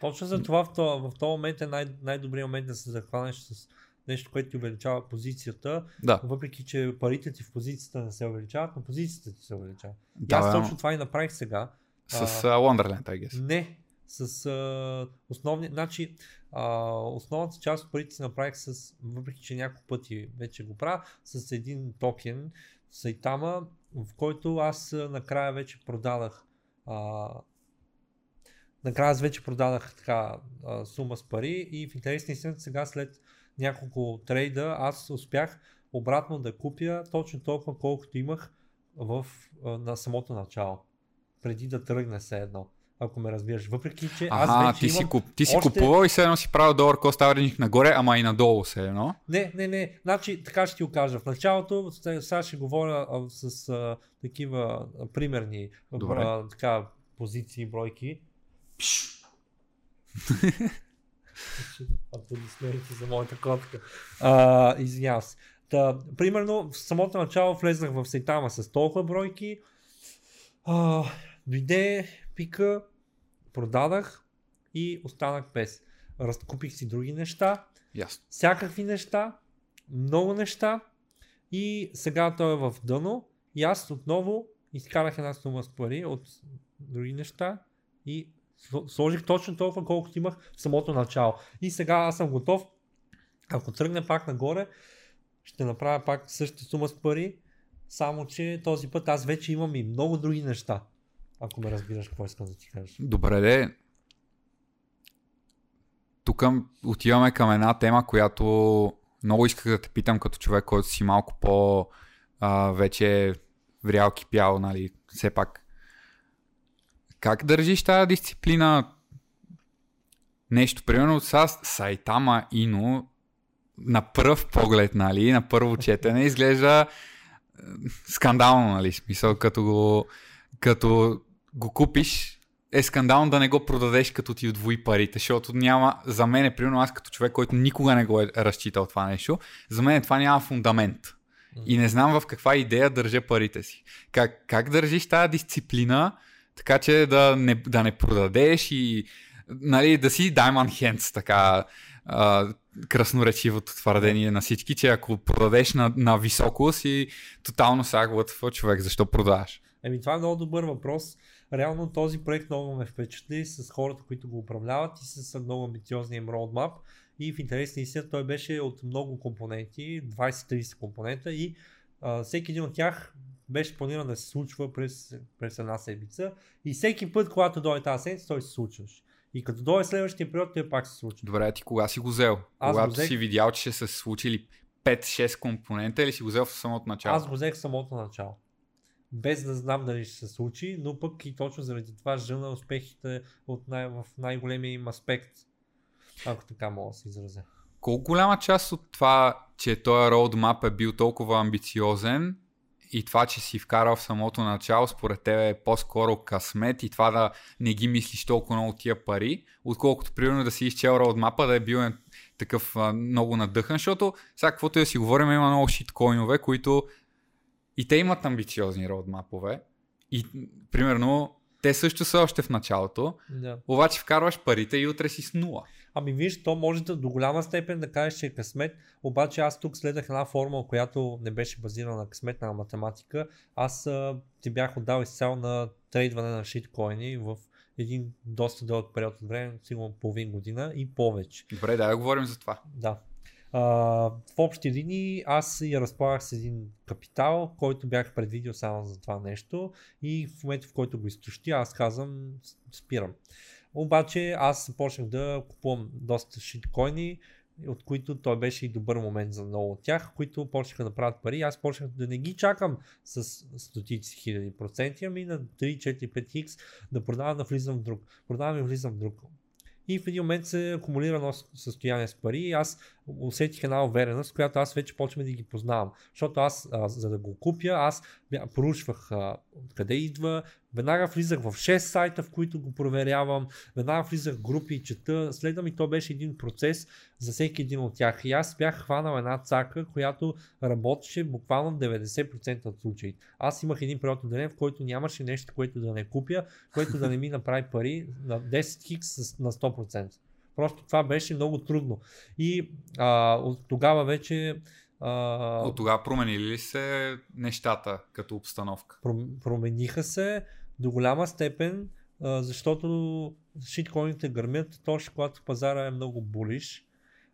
Точно за това в този, в този момент е най- най-добрият момент да се захванеш с нещо, което ти увеличава позицията, да, въпреки че парите ти в позицията не се увеличават, но позицията ти се увеличава. И да аз бе, точно това и направих сега. с uh, Wonderland, I guess. Не, с а, основни, значи а, основната част от парите си направих с, въпреки че няколко пъти вече го правя, с един токен Сайтама, в който аз накрая вече продадах а, накрая аз вече продадах така а, сума с пари и в интерес на истината сега след няколко трейда аз успях обратно да купя точно толкова колкото имах в, на самото начало. Преди да тръгне се едно. Ако ме разбираш. Въпреки, че аз Ага, вече ти, си, куп, ти си още- купувал и все едно си правил долар кост averaging нагоре, ама и надолу се едно. Не, не, не. Значи, така ще ти го кажа. В началото, сега ще говоря а, с а, такива а, примерни Добре. а, така, позиции, бройки. Аплодисменти за моята котка. А, извинявам се. Та, примерно, в самото начало влезнах в Сайтама с толкова бройки. А, дойде пика, продадах и останах без. Разкупих си други неща Ясно. всякакви неща, много неща и сега той е в дъно и аз отново изкарах една сума с пари от други неща и сложих точно толкова колкото имах в самото начало. И сега аз съм готов, ако тръгне пак нагоре, ще направя пак същата сума с пари, само че този път аз вече имам и много други неща. Ако ме разбираш какво искам да ти кажа. Добре, де. Тук отиваме към една тема, която много исках да те питам като човек, който си малко по а, вече врял кипял, нали, все пак. Как държиш тази дисциплина? Нещо, примерно с Сайтама Ино, на пръв поглед, нали, на първо четене, изглежда е, скандално, нали, смисъл, като го, като го купиш, е скандално да не го продадеш като ти отвои парите, защото няма, за мен е, примерно аз като човек, който никога не го е разчитал това нещо, за мен това няма фундамент. И не знам в каква идея държа парите си. Как, как държиш тази дисциплина, така че да не, да не продадеш и нали, да си Diamond Hands, така а, красноречивото твърдение на всички, че ако продадеш на, на високо си тотално сега човек, защо продаваш? Еми, това е много добър въпрос. Реално този проект много ме впечатли с хората, които го управляват и с много амбициозния им roadmap. И в интерес на истина той беше от много компоненти, 20-30 компонента и а, всеки един от тях беше планиран да се случва през, през една седмица. И всеки път, когато дойде тази седмица, той се случваше. И като дойде следващия период, той пак се случва. Добре, ти кога си го взел? Аз Когато го взех- си видял, че ще се случили 5-6 компонента или си го взел в самото начало? Аз го взех в самото начало. Без да знам дали ще се случи, но пък и точно заради това жълна успехите от най- в най-големия им аспект. Ако така мога да се изразя. Колко голяма част от това, че този roadmap е бил толкова амбициозен, и това, че си вкарал в самото начало, според тебе е по-скоро късмет и това да не ги мислиш толкова много тия пари, отколкото примерно да си изчел мапа, да е бил такъв а, много надъхан, защото сега каквото да си говорим, има много шиткоинове, които и те имат амбициозни родмапове. И примерно те също са още в началото, Да. обаче вкарваш парите и утре си с нула. Ами виж, то може да, до голяма степен да кажеш, че е късмет, обаче аз тук следах една формула, която не беше базирана на късмет, на математика. Аз а, ти бях отдал изцяло на трейдване на шиткоини в един доста дълъг период от време, сигурно половин година и повече. Добре, да, да говорим за това. Да. А, в общи линии аз я разполагах с един капитал, който бях предвидил само за това нещо и в момента в който го изтощи, аз казвам спирам. Обаче аз започнах да купувам доста шиткоини, от които той беше и добър момент за много от тях, които почнаха да правят пари. Аз почнах да не ги чакам с стотици хиляди проценти, ами на 3, 4, 5x да продавам да влизам в друг. Продавам и влизам в друг. И в един момент се акумулира едно състояние с пари аз усетих една увереност, която аз вече почвам да ги познавам. Защото аз, а, за да го купя, аз проучвах къде идва, веднага влизах в 6 сайта, в които го проверявам, веднага влизах в групи и чета, следвам и то беше един процес за всеки един от тях. И аз бях хванал една цака, която работеше буквално в 90% от случаите. Аз имах един период от време, в който нямаше нещо, което да не купя, което да не ми направи пари на 10 хикс на 100%. Просто това беше много трудно. И а, от тогава вече а, От тогава променили ли се нещата като обстановка? пром- промениха се до голяма степен, а, защото шиткоините гърмят точно когато пазара е много булиш.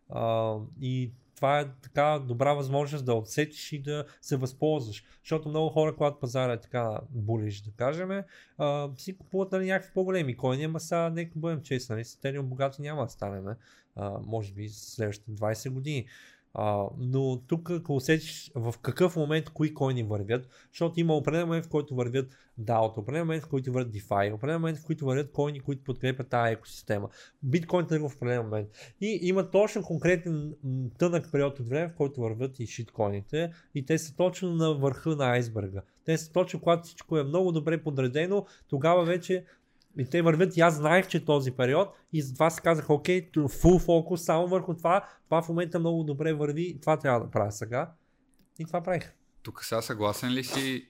А, и това е така добра възможност да отсечеш и да се възползваш. Защото много хора, когато пазара е така булиш, да кажем, а, си купуват нали, някакви по-големи коини, ама сега нека бъдем честни, нали, с богати няма да станем, а, може би следващите 20 години. А, но тук, ако усетиш в какъв момент кои коини вървят, защото има определен момент, в който вървят DAO, определен момент, в който вървят DeFi, определен момент, в който вървят коини, които подкрепят тази екосистема. Биткоин тръгва в определен момент. И има точно конкретен тънък период от време, в който вървят и шиткоините и те са точно на върха на айсберга. Те са точно когато всичко е много добре подредено, тогава вече и те вървят и аз знаех, че този период и затова си казах, окей, full фокус само върху това, това в момента много добре върви, това трябва да правя сега. И това правих. Тук сега съгласен ли си?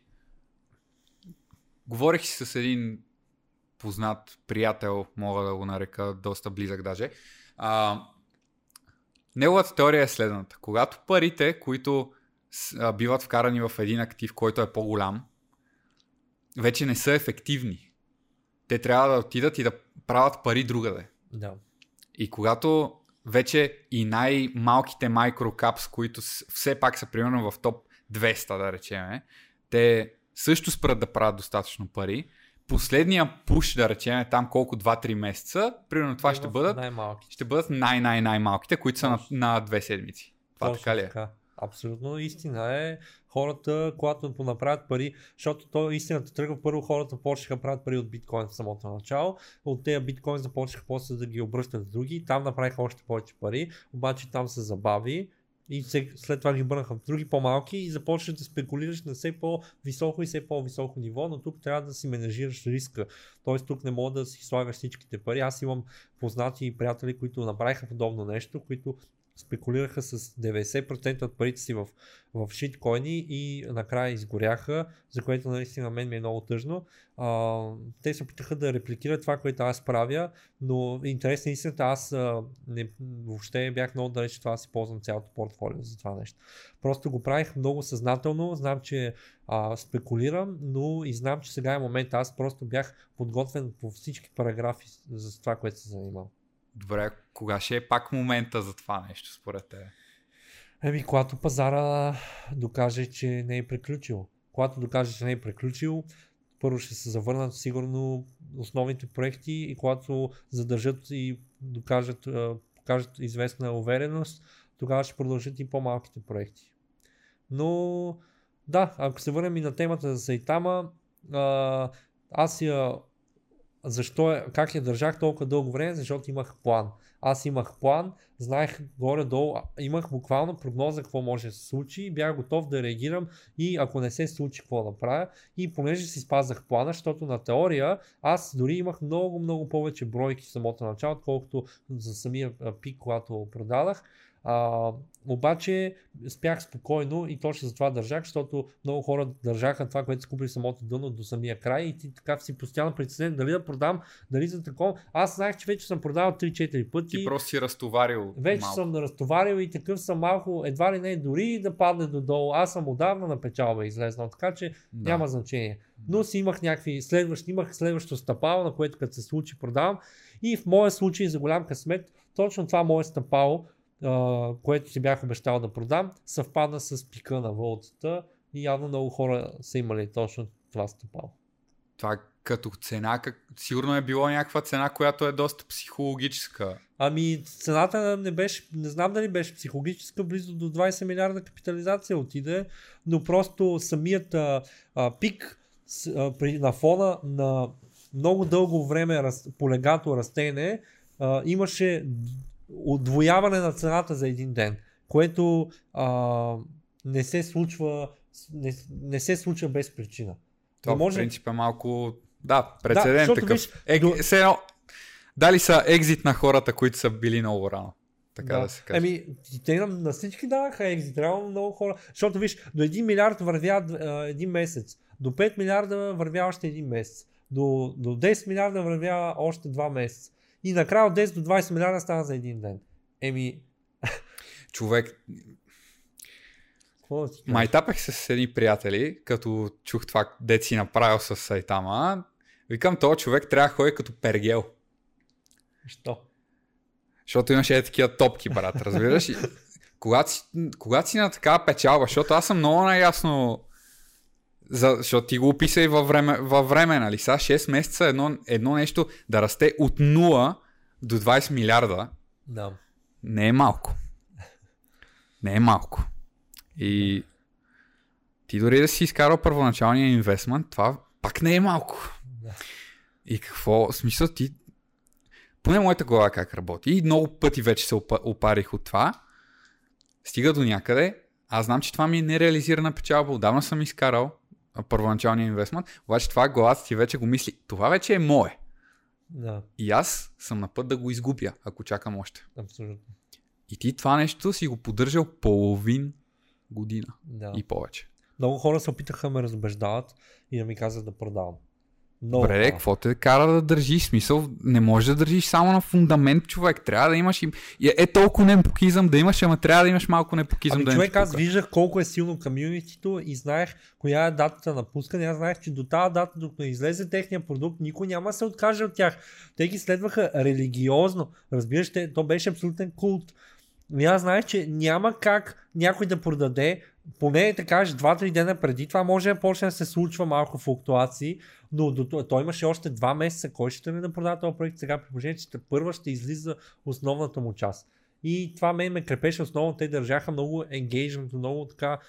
Говорих си с един познат приятел, мога да го нарека доста близък даже. А, неговата теория е следната. Когато парите, които биват вкарани в един актив, който е по-голям, вече не са ефективни. Те трябва да отидат и да правят пари другаде. Да. И когато вече и най-малките микрокапс, които все пак са примерно в топ 200, да речеме, те също спрат да правят достатъчно пари. Последния пуш, да речем, там колко 2-3 месеца, примерно това ще бъдат, ще бъдат най-най-най-малките, които са на, на две седмици. Това Точно така ли е? Така. Абсолютно истина е. Хората, когато понаправят пари, защото то истината тръгва първо, хората почнаха да правят пари от биткоин в самото начало, от тези биткоин започнаха после да ги обръщат в други, там направиха още повече пари, обаче там се забави и след това ги бърнаха в други по-малки и започнеш да спекулираш на все по-високо и все по-високо ниво, но тук трябва да си менажираш риска. Тоест тук не мога да си слагаш всичките пари. Аз имам познати и приятели, които направиха подобно нещо, които спекулираха с 90% от парите си в, в шиткоини и накрая изгоряха, за което наистина мен ми е много тъжно. А, те се опитаха да репликират това, което аз правя, но интересна истината, аз а, не, въобще бях много далеч това си ползвам цялото портфолио за това нещо. Просто го правих много съзнателно, знам, че а, спекулирам, но и знам, че сега е момент. Аз просто бях подготвен по всички параграфи за това, което се занимавам. Добре, кога ще е пак момента за това нещо, според теб? Еми, когато пазара докаже, че не е приключил. Когато докаже, че не е приключил, първо ще се завърнат сигурно основните проекти и когато задържат и докажат, покажат известна увереност, тогава ще продължат и по-малките проекти. Но да, ако се върнем и на темата за Сайтама, аз я защо е, как я държах толкова дълго време, защото имах план. Аз имах план, знаех горе-долу, имах буквално прогноза какво може да се случи и бях готов да реагирам и ако не се случи какво да правя. И понеже си спазах плана, защото на теория аз дори имах много, много повече бройки в самото начало, отколкото за самия пик, когато продадах. А, обаче спях спокойно и точно за това държах, защото много хора държаха това, което са купили самото дъно до самия край и ти така си постоянно притеснен дали да продам, дали за такова. Аз знаех, че вече съм продавал 3-4 пъти. Ти просто си разтоварил. Вече малко. съм разтоварил и такъв съм малко, едва ли не дори да падне додолу. Аз съм отдавна на печалба излезнал, така че Да. няма значение. Но си имах някакви следващи, имах следващо стъпало, на което като се случи продавам. И в моя случай за голям късмет, точно това мое стъпало, а, което си бях обещал да продам, съвпадна с пика на валутата и явно много хора са имали точно това стъпало. Това като цена, как... сигурно е било някаква цена, която е доста психологическа. Ами цената не беше, не знам дали беше психологическа, близо до 20 милиарда капитализация отиде, но просто самият а, а, пик с, а, при, на фона на много дълго време раз, полегато растене а, имаше отвояване на цената за един ден, което а, не се случва не, не се случва без причина. Това може- в принцип е малко... Да, прецедент защото такъв. виж, Е, до- все едно, дали са екзит на хората, които са били много рано. Така да, се каже. Еми, те на, на всички даваха екзит, реално много хора. Защото виж, до 1 милиард вървя а, един месец, до 5 милиарда вървя още един месец, до, до 10 милиарда вървя още 2 месеца. И накрая от 10 до 20 милиарда стана за един ден. Еми, Човек, майтапех се с едни приятели, като чух това, дет си направил с Сайтама. Викам, този човек трябва да ходи като пергел. Що? Защото имаше е такива топки, брат, разбираш? Когато, си, когато си на такава печалба, защото аз съм много наясно, за, защото ти го описа и във време, във време нали? Сега 6 месеца едно, едно нещо да расте от 0 до 20 милиарда, Да. не е малко. Не е малко. И ти дори да си изкарал първоначалния инвестмент, това пак не е малко. Да. И какво, смисъл ти, поне моята глава как работи, и много пъти вече се опа- опарих от това, стига до някъде, аз знам, че това ми е нереализирана печалба, отдавна съм изкарал първоначалния инвестмент, обаче това главата ти вече го мисли, това вече е мое. Да, И аз съм на път да го изгубя, ако чакам още. абсолютно. И ти това нещо си го поддържал половин година Да. и повече. Много хора се опитаха да ме разобеждават и да ми казват да продавам. Много хора. какво те кара да държиш? Смисъл, не можеш да държиш само на фундамент, човек. Трябва да имаш и... Е толкова непокизъм да имаш, ама трябва да имаш малко непокизъм Ами да човек, аз виждах колко е силно комьюнитито и знаех коя е датата на пускане. Аз знаех, че до тази дата, докато излезе техния продукт, никой няма да се откаже от тях. Те ги следваха религиозно. Разбираш, те, то беше абсолютен култ. И аз знаех, че няма как някой да продаде, поне да кажеш 2-3 дена преди това може да почне да се случва малко флуктуации, но до, той имаше още 2 месеца, кой ще тръгне да продава този проект сега, при положение, че първа ще излиза основната му част. И това мен ме крепеше основно, те държаха много енгейджмент, много така,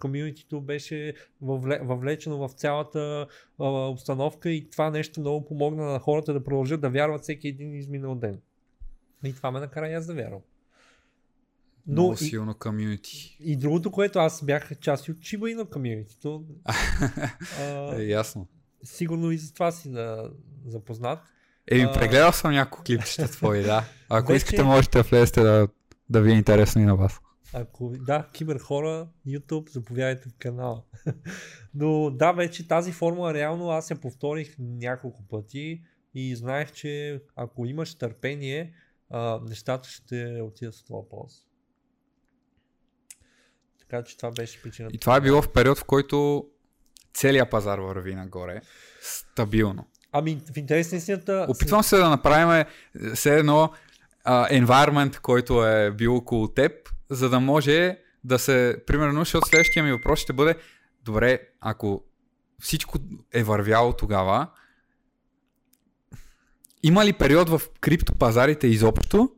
комьюнитито беше въвле, въвлечено в цялата обстановка и това нещо много помогна на хората да продължат да вярват всеки един изминал ден. И това ме накара и аз да вярвам. Но Много и, силно комьюнити. и другото, което аз бях част и от Shiba Inu комьюнитито, а, Е, ясно. сигурно и за това си да, запознат. Еми, прегледал съм няколко клипчета твои, да. Ако Вече- искате, можете да влезете да, да ви е интересно и на вас. Ако да, киберхора, YouTube, заповядайте в канала. Но да, вече тази формула реално аз я повторих няколко пъти и знаех, че ако имаш търпение, а, нещата ще отидат в това полза. Така че това беше причината. И това е било в период, в който целият пазар върви нагоре. Стабилно. Ами, в интерес на истината... Опитвам се да направим е, все едно environment, който е бил около теб, за да може да се, примерно, защото следващия ми въпрос ще бъде, добре, ако всичко е вървяло тогава, има ли период в криптопазарите изобщо,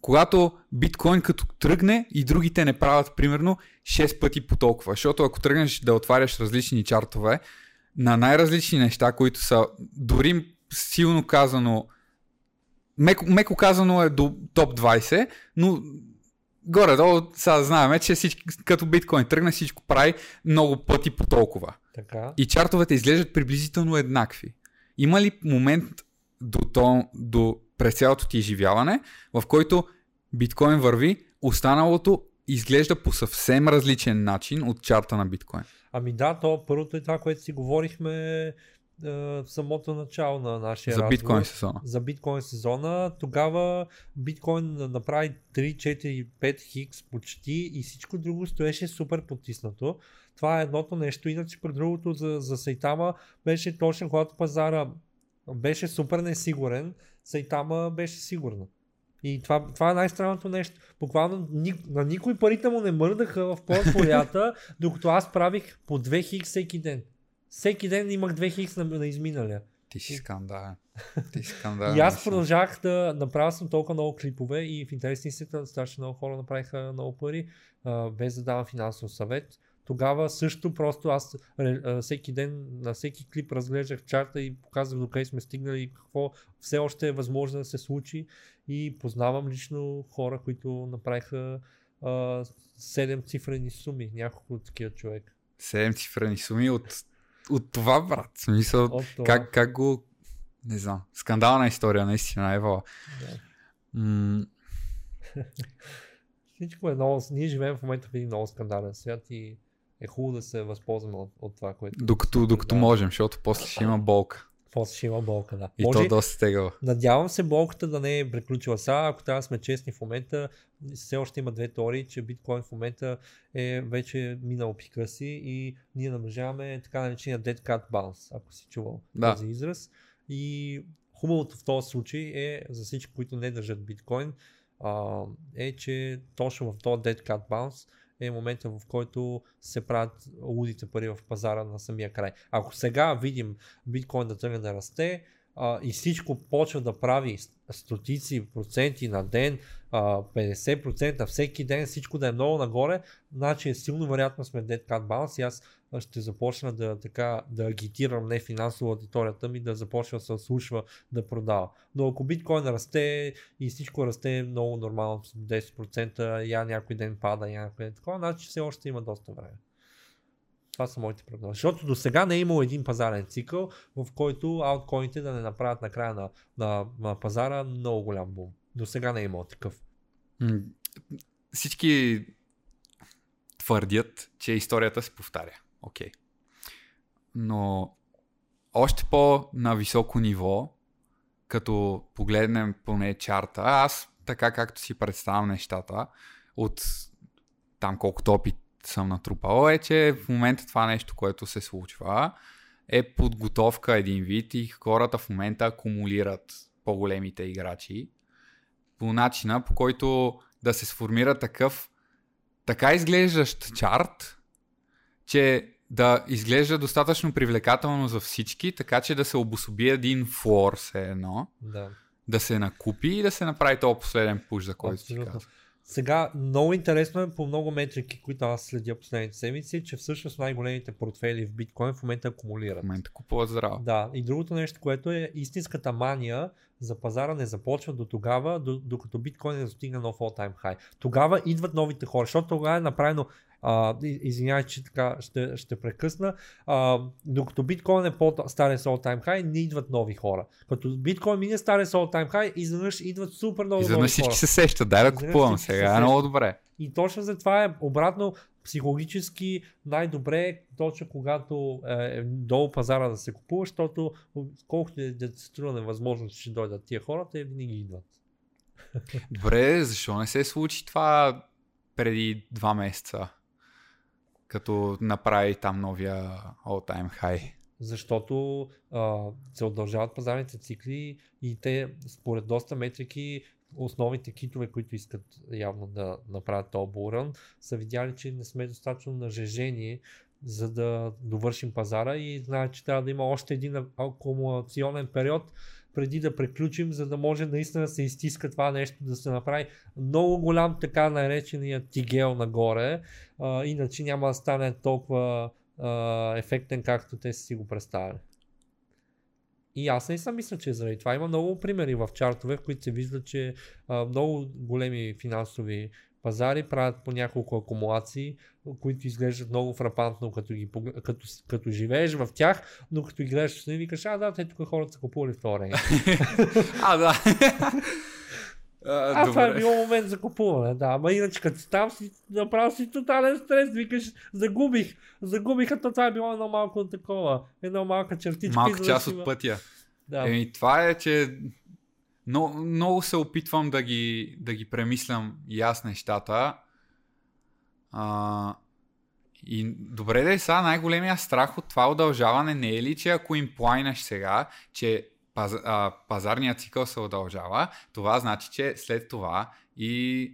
когато биткоин като тръгне и другите не правят примерно 6 пъти по толкова. Защото ако тръгнеш да отваряш различни чартове на най-различни неща, които са дори силно казано меко, меко казано е до топ 20, но горе-долу сега знаем, че всички, като биткоин тръгне, всичко прави много пъти по толкова. Така. И чартовете изглеждат приблизително еднакви. Има ли момент до, то, до през цялото ти изживяване, в който биткоин върви, останалото изглежда по съвсем различен начин от чарта на биткоин? Ами да, то първото е това, което си говорихме е, в самото начало на нашия За разговор. биткоин сезона. За биткоин сезона. Тогава биткоин направи 3, 4, 5 хикс почти и всичко друго стоеше супер потиснато. Това е едното нещо. Иначе при другото за, за Сайтама беше точно когато пазара беше супер несигурен, Сайтама беше сигурна. И това, това е най-странното нещо. Буквално ни, на никой парите му не мърдаха в портфолията, докато аз правих по 2 хикс всеки ден. Всеки ден имах 2 хикс на, на изминалия. Ти си скандален. Ти си скандален. И аз продължавах да направя съм толкова много клипове и в интересни истината страшно много хора направиха много пари, а, без да давам финансов съвет. Тогава също просто аз всеки ден на всеки клип разглеждах чарта и показвах докъде сме стигнали и какво все още е възможно да се случи и познавам лично хора, които направиха а, 7 цифрени суми, няколко такива човек. Седем цифрени суми от, от това, брат. Смисъл, От това. как, как го... Не знам. Скандална история, наистина, Ева. Да. М- Всичко е много. Ние живеем в момента в един много скандален свят и е хубаво да се възползваме от, от това, което. докато, докато предава. можем, защото после ще има болка. После ще има болка, да. И Може, то доста тегава. Надявам се болката да не е приключила сега. Ако трябва да сме честни в момента, все още има две теории, че биткоин в момента е вече минал пика си и ние наближаваме така наречения dead cat bounce, ако си чувал Да. този израз. И хубавото в този случай е, за всички, които не държат биткоин, а, е, че точно в този dead cat bounce е момента, в който се правят лудите пари в пазара на самия край. Ако сега видим биткоин да тръгне да расте а, и всичко почва да прави стотици проценти на ден, а, 50% всеки ден, всичко да е много нагоре, значи е силно вероятно сме dead cat bounce и аз ще започна да, така, да агитирам не финансово аудиторията ми, да започва да се слушва да продава. Но ако биткоин расте и всичко расте много нормално с 10%, я някой ден пада, я някой ден такова, значи все още има доста време. Това са моите прогнози. Защото до сега не е имало един пазарен цикъл, в който ауткоините да не направят накрая на, на, на пазара много голям бум. До сега не е имало такъв. Всички твърдят, че историята се повтаря. Окей. Но още по-на високо ниво, като погледнем поне чарта, аз така както си представям нещата, от там колкото опит съм натрупал, е, че в момента това нещо, което се случва, е подготовка един вид и хората в момента акумулират по-големите играчи по начина, по който да се сформира такъв така изглеждащ чарт, че да изглежда достатъчно привлекателно за всички, така че да се обособи един флор все едно, Да. да се накупи и да се направи този последен пуш, за който ти Абсолютно. казах. Сега, много интересно е по много метрики, които аз следя последните седмици, че всъщност най-големите портфели в биткоин в момента акумулират. В момента купуват здраво. Да, и другото нещо, което е истинската мания за пазара не започва до тогава, до, докато биткоин не достигне нов all-time high. Тогава идват новите хора, защото тогава е направено а, извинявай, че така ще, ще прекъсна. А, докато биткоин е по-старен с all-time high, не идват нови хора. Като биткоин мине старен с all-time high, изведнъж идват супер много Изведнъж нови всички хора. се сещат, дай да купувам се сега, е сещат. много добре. И точно за това е обратно психологически най-добре, точно когато е долу пазара да се купува, защото колкото и да се струва невъзможно, че ще дойдат тия хора, те винаги идват. Добре, защо не се случи това преди два месеца? Като направи там новия all-time high. Защото а, се удължават пазарните цикли и те, според доста метрики, основните китове, които искат явно да направят този са видяли, че не сме достатъчно нажежени за да довършим пазара и знаят, че трябва да има още един акумулационен период преди да приключим, за да може наистина да се изтиска това нещо, да се направи много голям така наречения тигел нагоре, а, иначе няма да стане толкова а, ефектен, както те си го представили. и аз не съм мисля, че е заради това. Има много примери в чартове, в които се вижда, че а, много големи финансови пазари правят по няколко акумулации, които изглеждат много фрапантно, като, ги, като, като живееш в тях, но като ги гледаш, и викаш, а да, те тук хората са купували втория. а, да. А, а това е било момент за купуване, да. Ама иначе като там си направил си тотален стрес, викаш, загубих, загубих, а това е било едно малко такова, едно малка чертичка. Малка част от пътя. Да. Еми, това е, че много, много се опитвам да ги, да ги премислям и аз нещата. А, и добре да е сега най-големия страх от това удължаване не е ли, че ако им плайнеш сега, че паз, а, пазарният цикъл се удължава, това значи, че след това и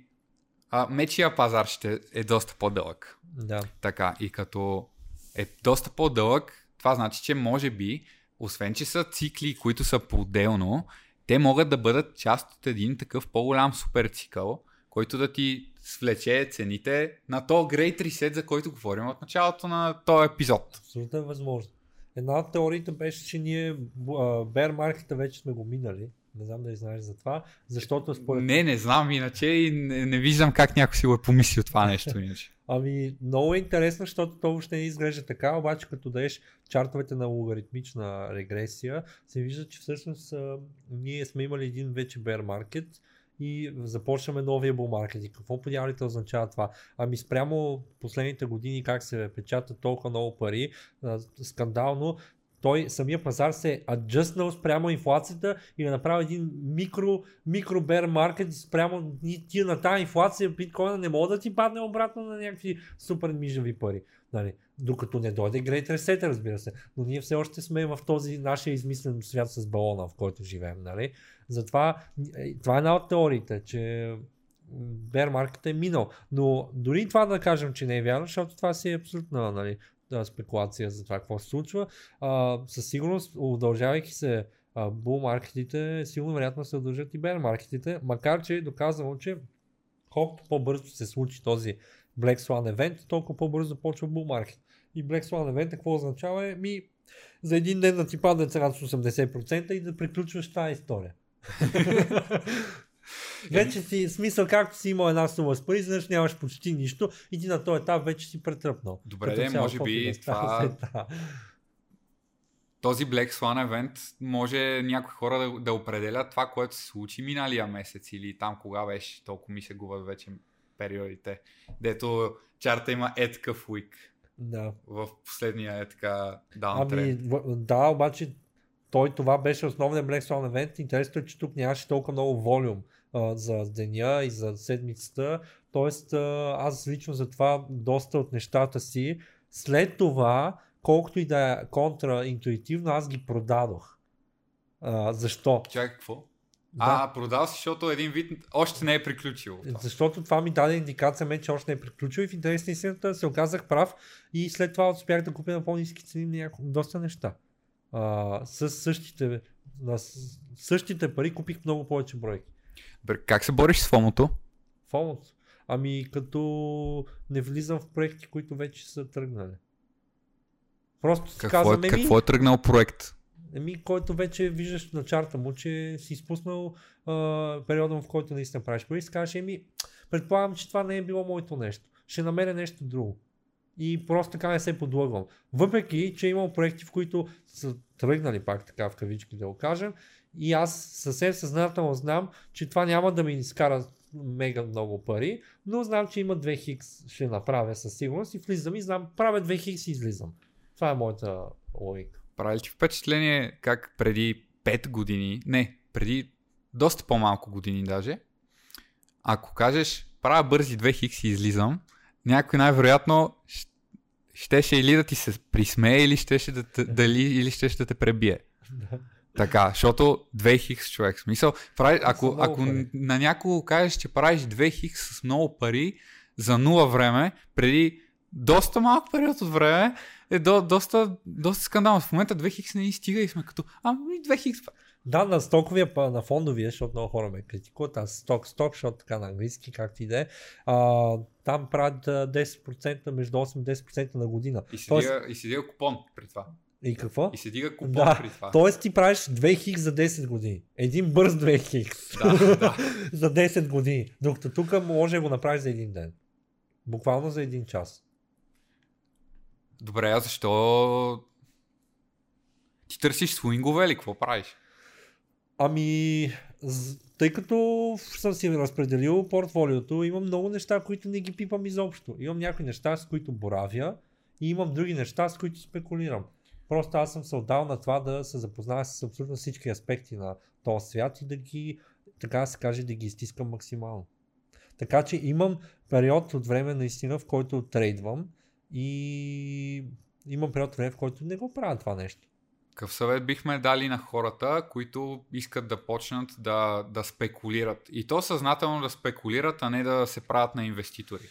а, мечия пазар ще е доста по-дълъг. Да. Така, и като е доста по-дълъг, това значи, че може би, освен че са цикли, които са по-отделно, те могат да бъдат част от един такъв по-голям супер цикъл, който да ти свлече цените на то Great Reset, за който говорим от началото на този епизод. Абсолютно е възможно. Една от теориите беше, че ние бер маркета вече сме го минали. Не знам дали знаеш за това, защото според... Не, не знам иначе и не, не виждам как някой си го е помислил това нещо иначе. Ами, много е интересно, защото то въобще не изглежда така, обаче като даеш чартовете на логаритмична регресия, се вижда, че всъщност а, ние сме имали един вече bear маркет, и започваме новия bull маркет. И какво по означава това? Ами спрямо последните години как се печатат толкова много пари, скандално, той самия пазар се е аджъснал спрямо инфлацията и да направи един микро, микро бер маркет спрямо тия на тази инфлация биткоина не може да ти падне обратно на някакви супер мижави пари. Нали? Докато не дойде Great Reset, разбира се. Но ние все още сме в този нашия измислен свят с балона, в който живеем. Нали? Затова е, това е една от теориите, че маркета е минал. Но дори това да кажем, че не е вярно, защото това си е абсолютна нали, спекулация за това какво се случва. А, със сигурност, удължавайки се бул маркетите, силно вероятно се удължат и бер маркетите, макар че е доказано, че колкото по-бързо се случи този Black Swan евент, толкова по-бързо започва бул маркет. И Black Swan евент какво означава? Е, ми, за един ден да ти падне цената с 80% и да приключваш тази история. вече си, смисъл, както си имал една сума с пари, знаеш, нямаш почти нищо и ти на този етап вече си претръпнал. Добре, де, може би това... Този Black Swan евент може някои хора да, да определят това, което се случи миналия месец или там кога беше, толкова ми се губят вече периодите, дето чарта има е такъв уик. Да. В последния е така. Ами, да, обаче той това беше основният Black Swan event. Интересно е, че тук нямаше толкова много волюм а, за деня и за седмицата. Тоест, а, аз лично за това доста от нещата си. След това, колкото и да е контраинтуитивно, аз ги продадох. А, защо? Чакай, какво? Да. А, продал си, защото един вид още не е приключил. Защото това ми даде индикация, мен, че още не е приключил и в интерес на истината се оказах прав и след това успях да купя на по-низки цени няколко, доста неща а, с същите, на същите пари купих много повече бройки. Как се бориш с фомото? Фомото? Ами като не влизам в проекти, които вече са тръгнали. Просто какво, казвам, е, какво е тръгнал проект? Еми, който вече виждаш на чарта му, че си изпуснал а, периода, в който наистина правиш пари, си кажеш, еми, предполагам, че това не е било моето нещо. Ще намеря нещо друго и просто така не се подлъгвам. Въпреки, че имам проекти, в които са тръгнали пак така в кавички да го кажем, и аз съвсем съзнателно знам, че това няма да ми изкара мега много пари, но знам, че има 2 хикс, ще направя със сигурност и влизам и знам, правя 2 хикс и излизам. Това е моята логика. Прави ти впечатление как преди 5 години, не, преди доста по-малко години даже, ако кажеш правя бързи 2 хикс и излизам, някой най-вероятно щеше или да ти се присмее, или щеше да дали, или щеше да те пребие. Така, защото 2 хикс човек. Смисъл, прави, ако, ако на някого кажеш, че правиш 2 хикс с много пари за нула време, преди доста малък период от време, е до, доста, доста скандално. В момента 2 хикс не ни стига и сме като, ами 2 хикс. Да, на стоковия, на фондовия, защото много хора ме критикуват, аз сток, сток, защото така на английски, както и да е, там правят 10%, между 8 и 10% на година. И си, Тоест... и си купон при това. И какво? И се дига купон Да, при това. Тоест ти правиш 2 хикс за 10 години. Един бърз 2 хикс. Да, да. за 10 години. Докато тук може да го направиш за един ден. Буквално за един час. Добре, а защо ти търсиш свингове или какво правиш? Ами, тъй като съм си разпределил портфолиото, имам много неща, които не ги пипам изобщо. Имам някои неща, с които боравя и имам други неща, с които спекулирам. Просто аз съм се отдал на това да се запозная с абсолютно всички аспекти на този свят и да ги, така се каже, да ги изтискам максимално. Така че имам период от време наистина, в който трейдвам и имам период от време, в който не го правя това нещо. Какъв съвет бихме дали на хората, които искат да почнат да, да спекулират? И то съзнателно да спекулират, а не да се правят на инвеститори.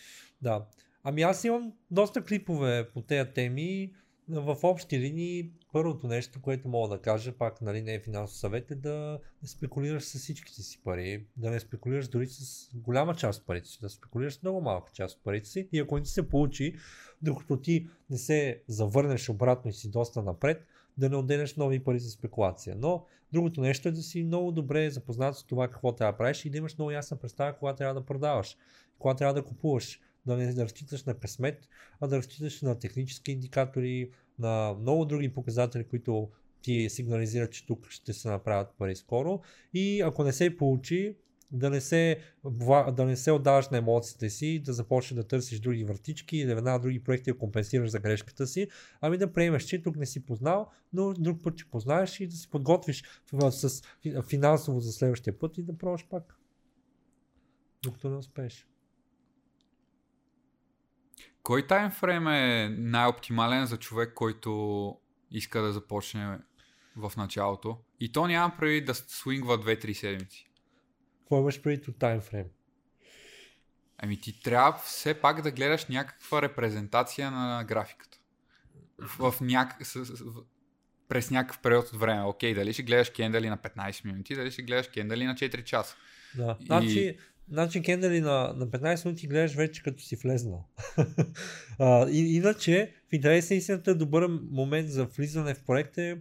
Да. Ами аз имам доста клипове по тези теми. В общи линии, първото нещо, което мога да кажа, пак нали, не е финансов съвет, е да не спекулираш с всичките си пари, да не спекулираш дори с голяма част от парите си, да спекулираш с много малка част от парите си и ако не ти се получи, докато ти не се завърнеш обратно и си доста напред, да не отделяш нови пари за спекулация. Но другото нещо е да си много добре запознат с това какво трябва да правиш и да имаш много ясна представа кога трябва да продаваш, кога трябва да купуваш. Да не да разчиташ на късмет, а да разчиташ на технически индикатори, на много други показатели, които ти сигнализират, че тук ще се направят пари скоро. И ако не се получи, да не се, да не се отдаваш на емоциите си, да започнеш да търсиш други вратички или веднага други проекти да компенсираш за грешката си, ами да приемеш, че тук не си познал, но друг път ще познаеш и да си подготвиш с фи- финансово за следващия път и да пробваш пак. Докато не успееш. Кой таймфрейм е най-оптимален за човек, който иска да започне в началото? И то няма преди да свингва 2-3 седмици. Какво имаш преди от таймфрейм? Ами ти трябва все пак да гледаш някаква репрезентация на графиката. В, в няк... с, с. През някакъв период от време. Окей, дали ще гледаш кендали на 15 минути, дали ще гледаш кендали на 4 часа. Да. И- Значи, значи кендали на, на 15 минути гледаш вече като си влезнал. а, и, иначе, в интерес на истината, добър момент за влизане в проект е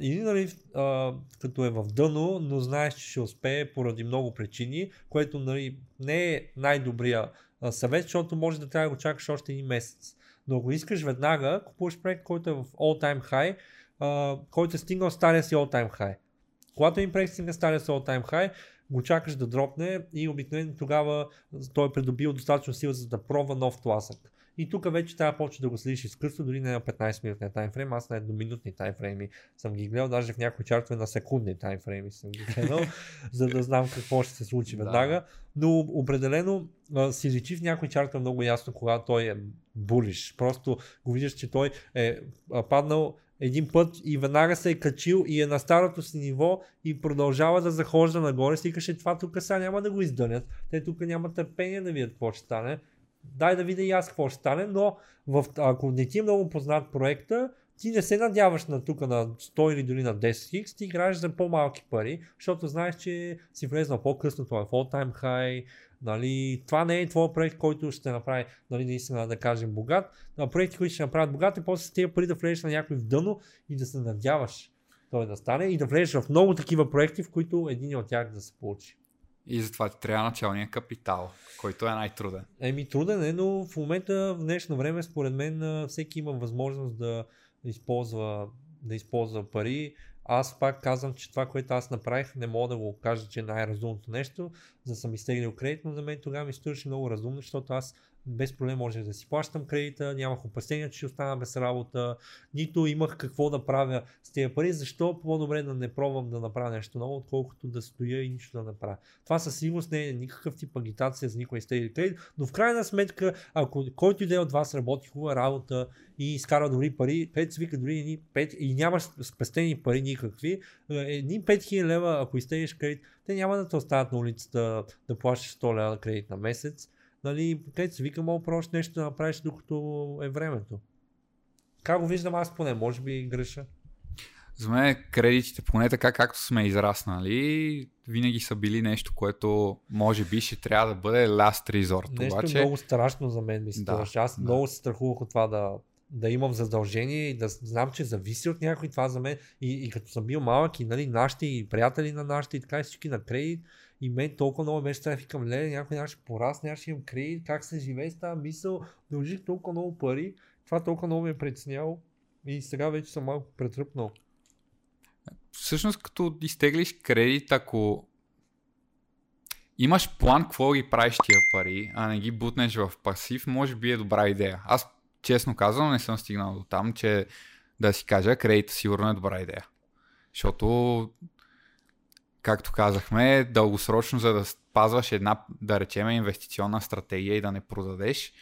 или нали, а, като е в дъно, но знаеш, че ще успее поради много причини, което нали, не е най-добрия а, съвет, защото може да трябва да го чакаш още един месец. Но ако искаш веднага, купуваш проект, който е в all-time high, а, който е стигнал стария си all-time high. Когато им проект стигне стария си all-time high, го чакаш да дропне и обикновено тогава той е придобил достатъчно сила за да пробва нов тласък. И тук вече трябва почне да го следиш изкъсно, дори не на 15 минутния таймфрейм, аз на едноминутни таймфрейми съм ги гледал, даже в някои чартове на секундни таймфрейми съм ги гледал, за да знам какво ще се случи веднага. Но определено а, си личи в някои чартове много ясно, когато той е булиш. Просто го виждаш, че той е паднал един път и веднага се е качил и е на старото си ниво и продължава да захожда нагоре. Си викаше, това тук сега няма да го издънят. Те тук няма търпение да видят какво ще стане. Дай да видя и аз какво ще стане, но в, ако не ти е много познат проекта, ти не се надяваш на тук на 100 или дори на 10 хикс, ти играеш за по-малки пари, защото знаеш, че си влезнал по-късно, това е full time high, Нали, това не е твой проект, който ще направи, нали, наистина да кажем богат. А проекти, които ще направят богат, е после с тези пари да влезеш на някой в дъно и да се надяваш той да стане и да влезеш в много такива проекти, в които един от тях да се получи. И затова ти трябва началния капитал, който е най-труден. Еми труден е, но в момента, в днешно време, според мен, всеки има възможност да използва, да използва пари. Аз пак казвам, че това, което аз направих, не мога да го кажа, че е най-разумното нещо, за да съм изтеглил кредит, но за мен тогава ми струваше много разумно, защото аз без проблем можех да си плащам кредита, нямах опасения, че ще остана без работа, нито имах какво да правя с тези пари, защо по-добре да не пробвам да направя нещо ново, отколкото да стоя и нищо да направя. Това със сигурност не е никакъв тип агитация за никой изтегли кредит, но в крайна сметка, ако който и да е от вас работи хубава работа и изкара добри пари, пет вика дори едни 5 и нямаш спестени пари никакви, е, едни 5000 лева, ако изтеглиш кредит, те няма да те оставят на улицата да плащаш 100 лева кредит на месец. Нали, където си вика, мога просто нещо да направиш докато е времето. Как го виждам аз поне, може би греша. За мен кредитите, поне така както сме израснали, винаги са били нещо, което може би ще трябва да бъде last resort. Нещо Обаче, много страшно за мен ми се Да. Аз да. много се страхувах от това да, да имам задължение и да знам, че зависи от някой това за мен. И, и като съм бил малък и нали, нашите и приятели на нашите и така и всички на кредит, и мен толкова много беше страх, викам, ле, някой наш пораз, нямаше имам кредит, как се живее с тази мисъл, дължих толкова много пари, това толкова много ме е притесняло и сега вече съм малко претръпнал. Всъщност, като изтеглиш кредит, ако имаш план какво ги правиш тия пари, а не ги бутнеш в пасив, може би е добра идея. Аз честно казвам не съм стигнал до там, че да си кажа, кредит сигурно е добра идея. Защото, както казахме, дългосрочно, за да спазваш една, да речеме, инвестиционна стратегия и да не продадеш,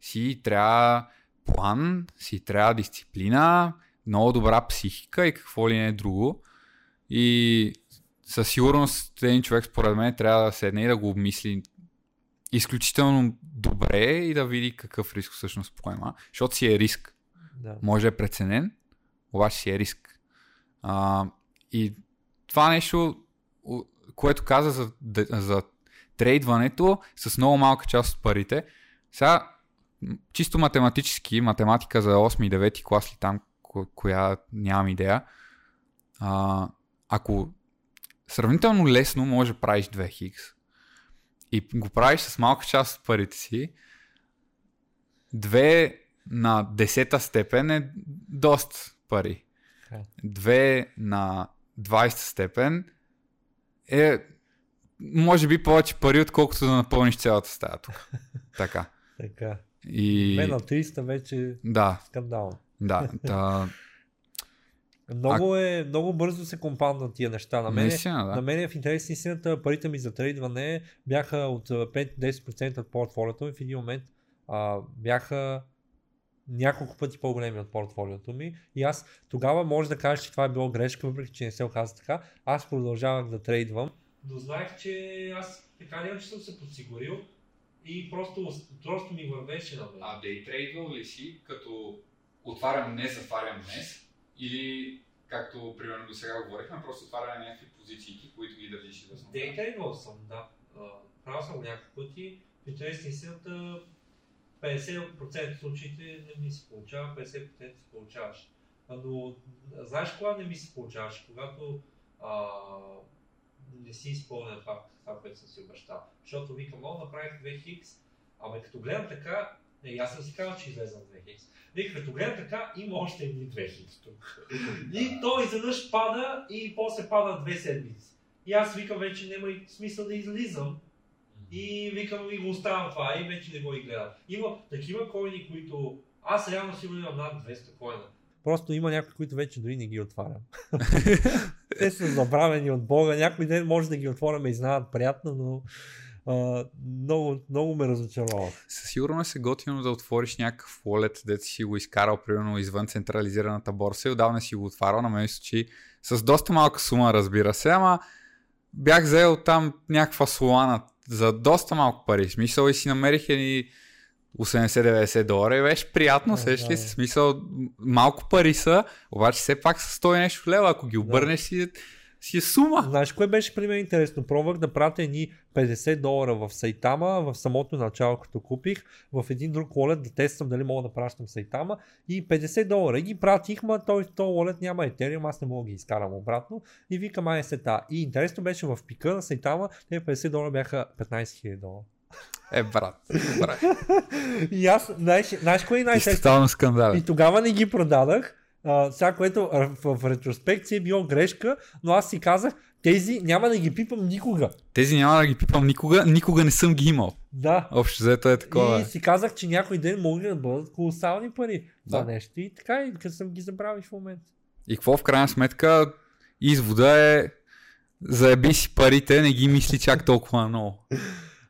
си трябва план, си трябва дисциплина, много добра психика и какво ли не е друго. И със сигурност един човек според мен трябва да седне и да го обмисли изключително добре и да види какъв риск всъщност поема, защото си е риск. Да. Може да е преценен, обаче си е риск. А, и това нещо, което каза за, за трейдването с много малка част от парите, сега чисто математически, математика за 8 и 9 клас ли там, коя нямам идея, а, ако сравнително лесно може да правиш 2 хикс и го правиш с малка част от парите си, 2 на 10 степен е доста пари. 2 на 20 степен е може би повече пари, отколкото да напълниш цялата стая тук. така. така. И... Мен на 300 вече да. скандал. Да, да. Много, е, много бързо се компандват тия неща. На мен, Наистина, да. на мен в интерес истината парите ми за трейдване бяха от 5-10% от портфолиото ми. В един момент а, бяха няколко пъти по-големи от портфолиото ми. И аз тогава може да кажа, че това е било грешка, въпреки че не се оказа така. Аз продължавах да трейдвам. Но знаех, че аз така няма, че съм се подсигурил и просто, просто ми вървеше на мен. А дей трейдвал ли си, като отварям днес, затварям днес? Или, както примерно до сега говорихме, просто отваряме някакви позиции, които ги държиш и да. Дей трейдвал съм, да. Правил съм някакви пъти. В интерес истината 50% от случаите не ми се получава, 50% се получаваш. Но знаеш кога не ми се получаваш? Когато а, не си изпълня това, това, което съм си обещал. Защото викам, о, направих 2 хикс, ама като гледам така, не, аз съм си казал, че излезам 2 хикс. Вика, като гледам така, има още едни 2 хикс тук. и той изведнъж пада и после пада две седмици. И аз викам, вече няма смисъл да излизам. И викам и го оставям това и вече не го и гледам. Има такива коини, които аз реално сигурно имам над 200 коина. Просто има някои, които вече дори не ги отварям. Те са забравени от Бога. Някой ден може да ги отворяме и знаят приятно, но а, много, много ме разочарова. Със сигурност е готино да отвориш някакъв wallet, дето си го изкарал, примерно извън централизираната борса и отдавна си го отварял. На мен случи с доста малка сума, разбира се, ама бях взел там някаква солана за доста малко пари. Смисъл и си намерих едни 80-90 долара и беше приятно, сеш ли си смисъл, малко пари са, обаче все пак са 100 нещо лева, ако ги обърнеш да. си, си е сума. Знаеш кое беше при мен интересно? Пробвах да пратя едни 50 долара в Сайтама в самото начало, като купих, в един друг wallet да тествам дали мога да пращам Сайтама и 50 долара. И ги пратих, ма той, този wallet няма Ethereum, аз не мога да ги изкарам обратно и викам ай сета. И интересно беше в пика на Сайтама, те 50 долара бяха 15 000 долара. Е, брат. брат. и аз, знаеш, знаеш кое е най-сетно? скандал. И тогава не ги продадах. А, сега, което в, в ретроспекция е било грешка, но аз си казах, тези няма да ги пипам никога. Тези няма да ги пипам никога, никога не съм ги имал. Да. Общо взето е такова. И си казах, че някой ден могат да бъдат колосални пари. Да. Това нещо. И така, и като съм ги забравил в момента. И какво в крайна сметка извода е заеби си парите, не ги мисли чак толкова много.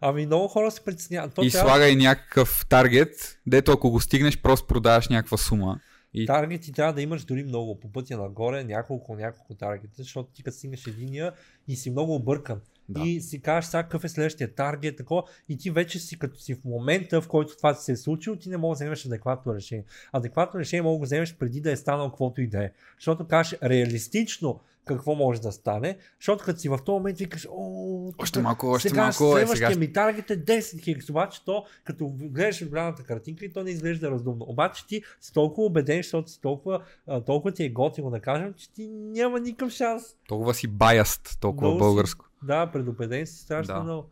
Ами много хора се притесняват. И трябва... слагай някакъв таргет, дето ако го стигнеш, просто продаваш някаква сума. И... Таргети трябва да имаш дори много по пътя нагоре, няколко, няколко таргета, защото ти като стигнеш единия и си много объркан. Да. И си кажеш сега какъв е следващия таргет, такова, и ти вече си като си в момента, в който това се е случило, ти не можеш да вземеш адекватно решение. Адекватно решение мога да вземеш преди да е станало каквото и да е. Защото кажеш реалистично какво може да стане, защото като си в този момент викаш, о, Още малко, още сега малко. Е, сега... ми таргет е 10 хикс, обаче то, като гледаш голямата картинка и то не изглежда разумно. Обаче ти си толкова убеден, защото си толкова, толкова ти е готино да кажем, че ти няма никакъв шанс. Толкова си баяст, толкова Много си- българско. Да, предупреден си страшно Да. много.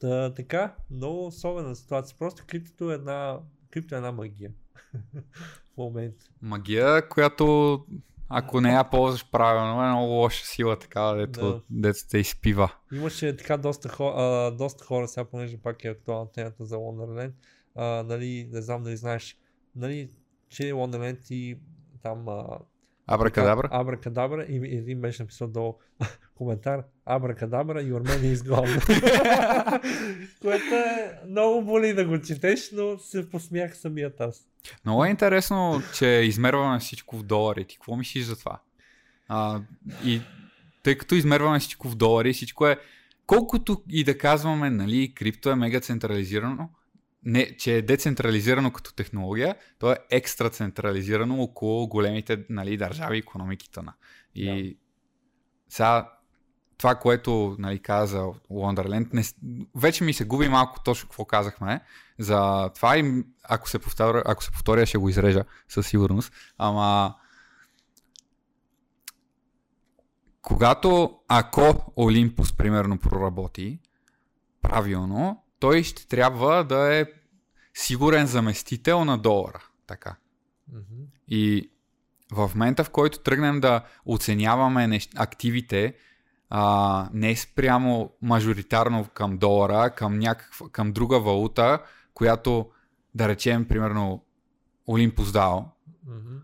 Та, така, много особена ситуация. Просто криптото е една, крипто е една магия. в момента. Магия, която ако не я ползваш правилно, е много лоша сила, така, дето, Да. дето те изпива. Имаше така доста, хо, а, доста хора, сега понеже пак е актуална темата за Wonderland, а, нали, не знам дали знаеш, нали, че Wonderland и там а, Абракадабра? Абракадабра и един беше написал долу коментар Абракадабра и Ормен е изгладна. Което е много боли да го четеш, но се посмях самият аз. Много е интересно, че измерваме всичко в долари. Ти какво мислиш за това? А, и тъй като измерваме всичко в долари, всичко е... Колкото и да казваме, нали, крипто е мега централизирано, не, че е децентрализирано като технология, то е екстра централизирано около големите нали, държави и економиките на. И сега това, което нали, каза Wonderland, не, вече ми се губи малко точно какво казахме за това и ако се, повторя, ако се повторя, ще го изрежа със сигурност. Ама когато, ако Олимпус, примерно, проработи правилно, той ще трябва да е сигурен заместител на долара. Така. И в момента, в който тръгнем да оценяваме нещ... активите, а, не спрямо мажоритарно към долара, към, някаква, към друга валута, която, да речем, примерно, Олимпус DAO, Мгм.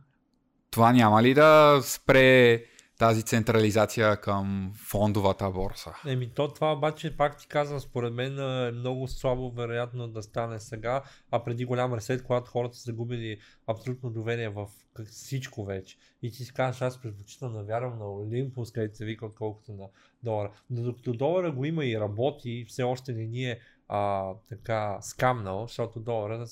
това няма ли да спре тази централизация към фондовата борса? Еми, то това обаче, пак ти казвам, според мен е много слабо вероятно да стане сега, а преди голям ресет, когато хората са загубили абсолютно доверие в всичко вече. И ти си казваш, аз предпочитам да вярвам на Олимпус, където се вика, отколкото на долара. Но докато долара го има и работи, все още не ни е а, така скамнал, защото долара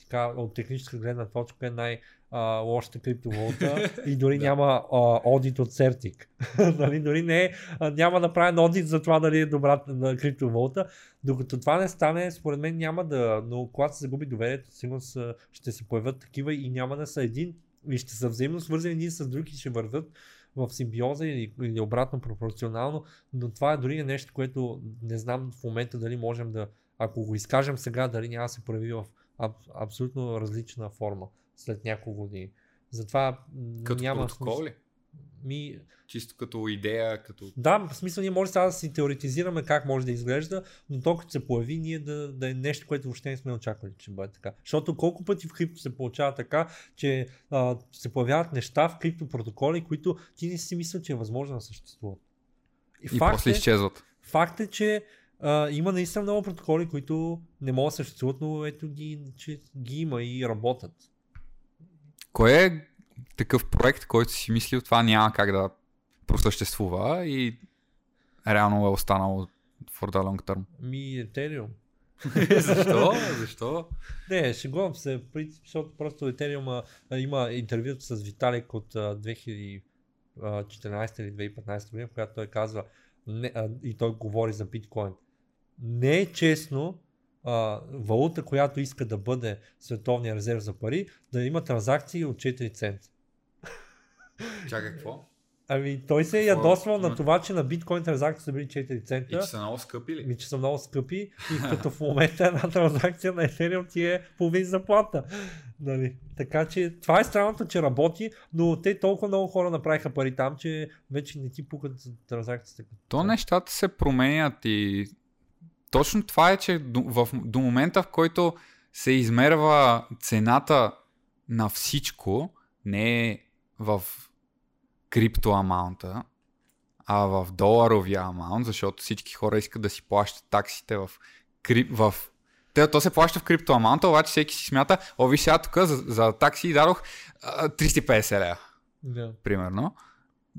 така, от техническа гледна точка е най- а, лошата криптовалута и дори Да. няма а, одит от Certic. нали, дори не е а, няма направен одит за това дали е добра на криптовалута. Докато това не стане, според мен няма да, но когато се загуби доверието, сигурно са- ще се появят такива и няма да са един и ще са взаимно свързани един с друг и ще вървят в симбиоза или, или обратно пропорционално, но това е дори нещо, което не знам в момента дали можем да, ако го изкажем сега, дали няма да се прояви в аб, абсолютно различна форма след няколко години. Затова Като няма протокол ли? Ми, Чисто като идея, като... да, в смисъл ние може сега да си теоретизираме как може да изглежда, но то като се появи ние да, да е нещо, което въобще не сме очаквали, че бъде така. Защото колко пъти в крипто се получава така, че а, се появяват неща в криптопротоколи, които ти не си мислил, че е възможно да съществуват. И после е, изчезват. факт е, че а, има наистина много протоколи, които не могат да съществуват, но ето ги, че ги има и работят. Кой е такъв проект, който си мислил, това няма как да просъществува и реално е останало for the long term? Ми, Ethereum. Защо? Защо? Не, шегувам се, защото просто Ethereum а, има интервюто с Виталик от а, 2014 или 2015 година, в която той казва не, а, и той говори за биткоин. Не е честно а, валута, която иска да бъде световния резерв за пари, да има транзакции от 4 цента. Чакай, какво? Ами той се е ядосвал на това, че на биткоин транзакции са били 4 И цента. че са много скъпи ли? Ми, че са много скъпи и като в момента една транзакция на Ethereum ти е половин заплата. Нали? Така че това е странното, че работи, но те толкова много хора направиха пари там, че вече не ти пукат за транзакциите. То нещата се променят и точно това е, че до, в, до момента, в който се измерва цената на всичко, не в крипто амаунта, а в доларовия амаунт, защото всички хора искат да си плащат таксите в, крип, в те, то се плаща в крипто амаунта, обаче всеки си смята, о, виж сега тук за, за такси дадох а, 350 лева Да. примерно,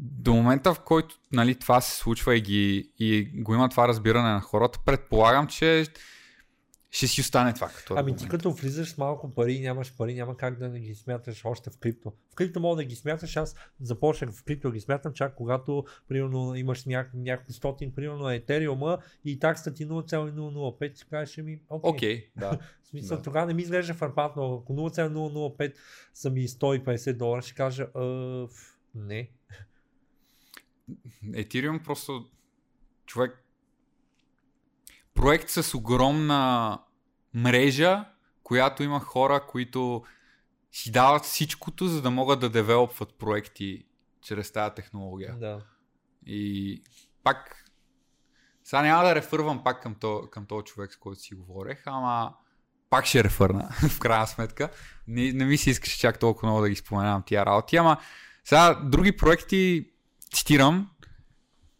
до момента в който нали, това се случва и, ги, и го има това разбиране на хората, предполагам, че ще си остане това като Ами ти като влизаш с малко пари и нямаш пари, няма как да не ги смяташ още в крипто. В крипто мога да ги смяташ, аз започнах в крипто ги смятам чак когато примерно имаш няк- няколко стотин, примерно етериума и таксата ти 0,005 си кажеш ми, окей. Окей, да. В смисъл, Да. тогава не ми изглежда фарпатно. Ако 0,005 са ми 150 долара, ще кажа, «А, ф, не. Ethereum просто човек проект с огромна мрежа, която има хора, които си дават всичкото, за да могат да девелопват проекти чрез тази технология. Да. И пак, сега няма да рефървам пак към, то, към този човек, с който си говорех, ама пак ще рефърна, в крайна сметка. Не, не ми се искаше чак толкова много да ги споменавам тия работи, ама сега други проекти, цитирам,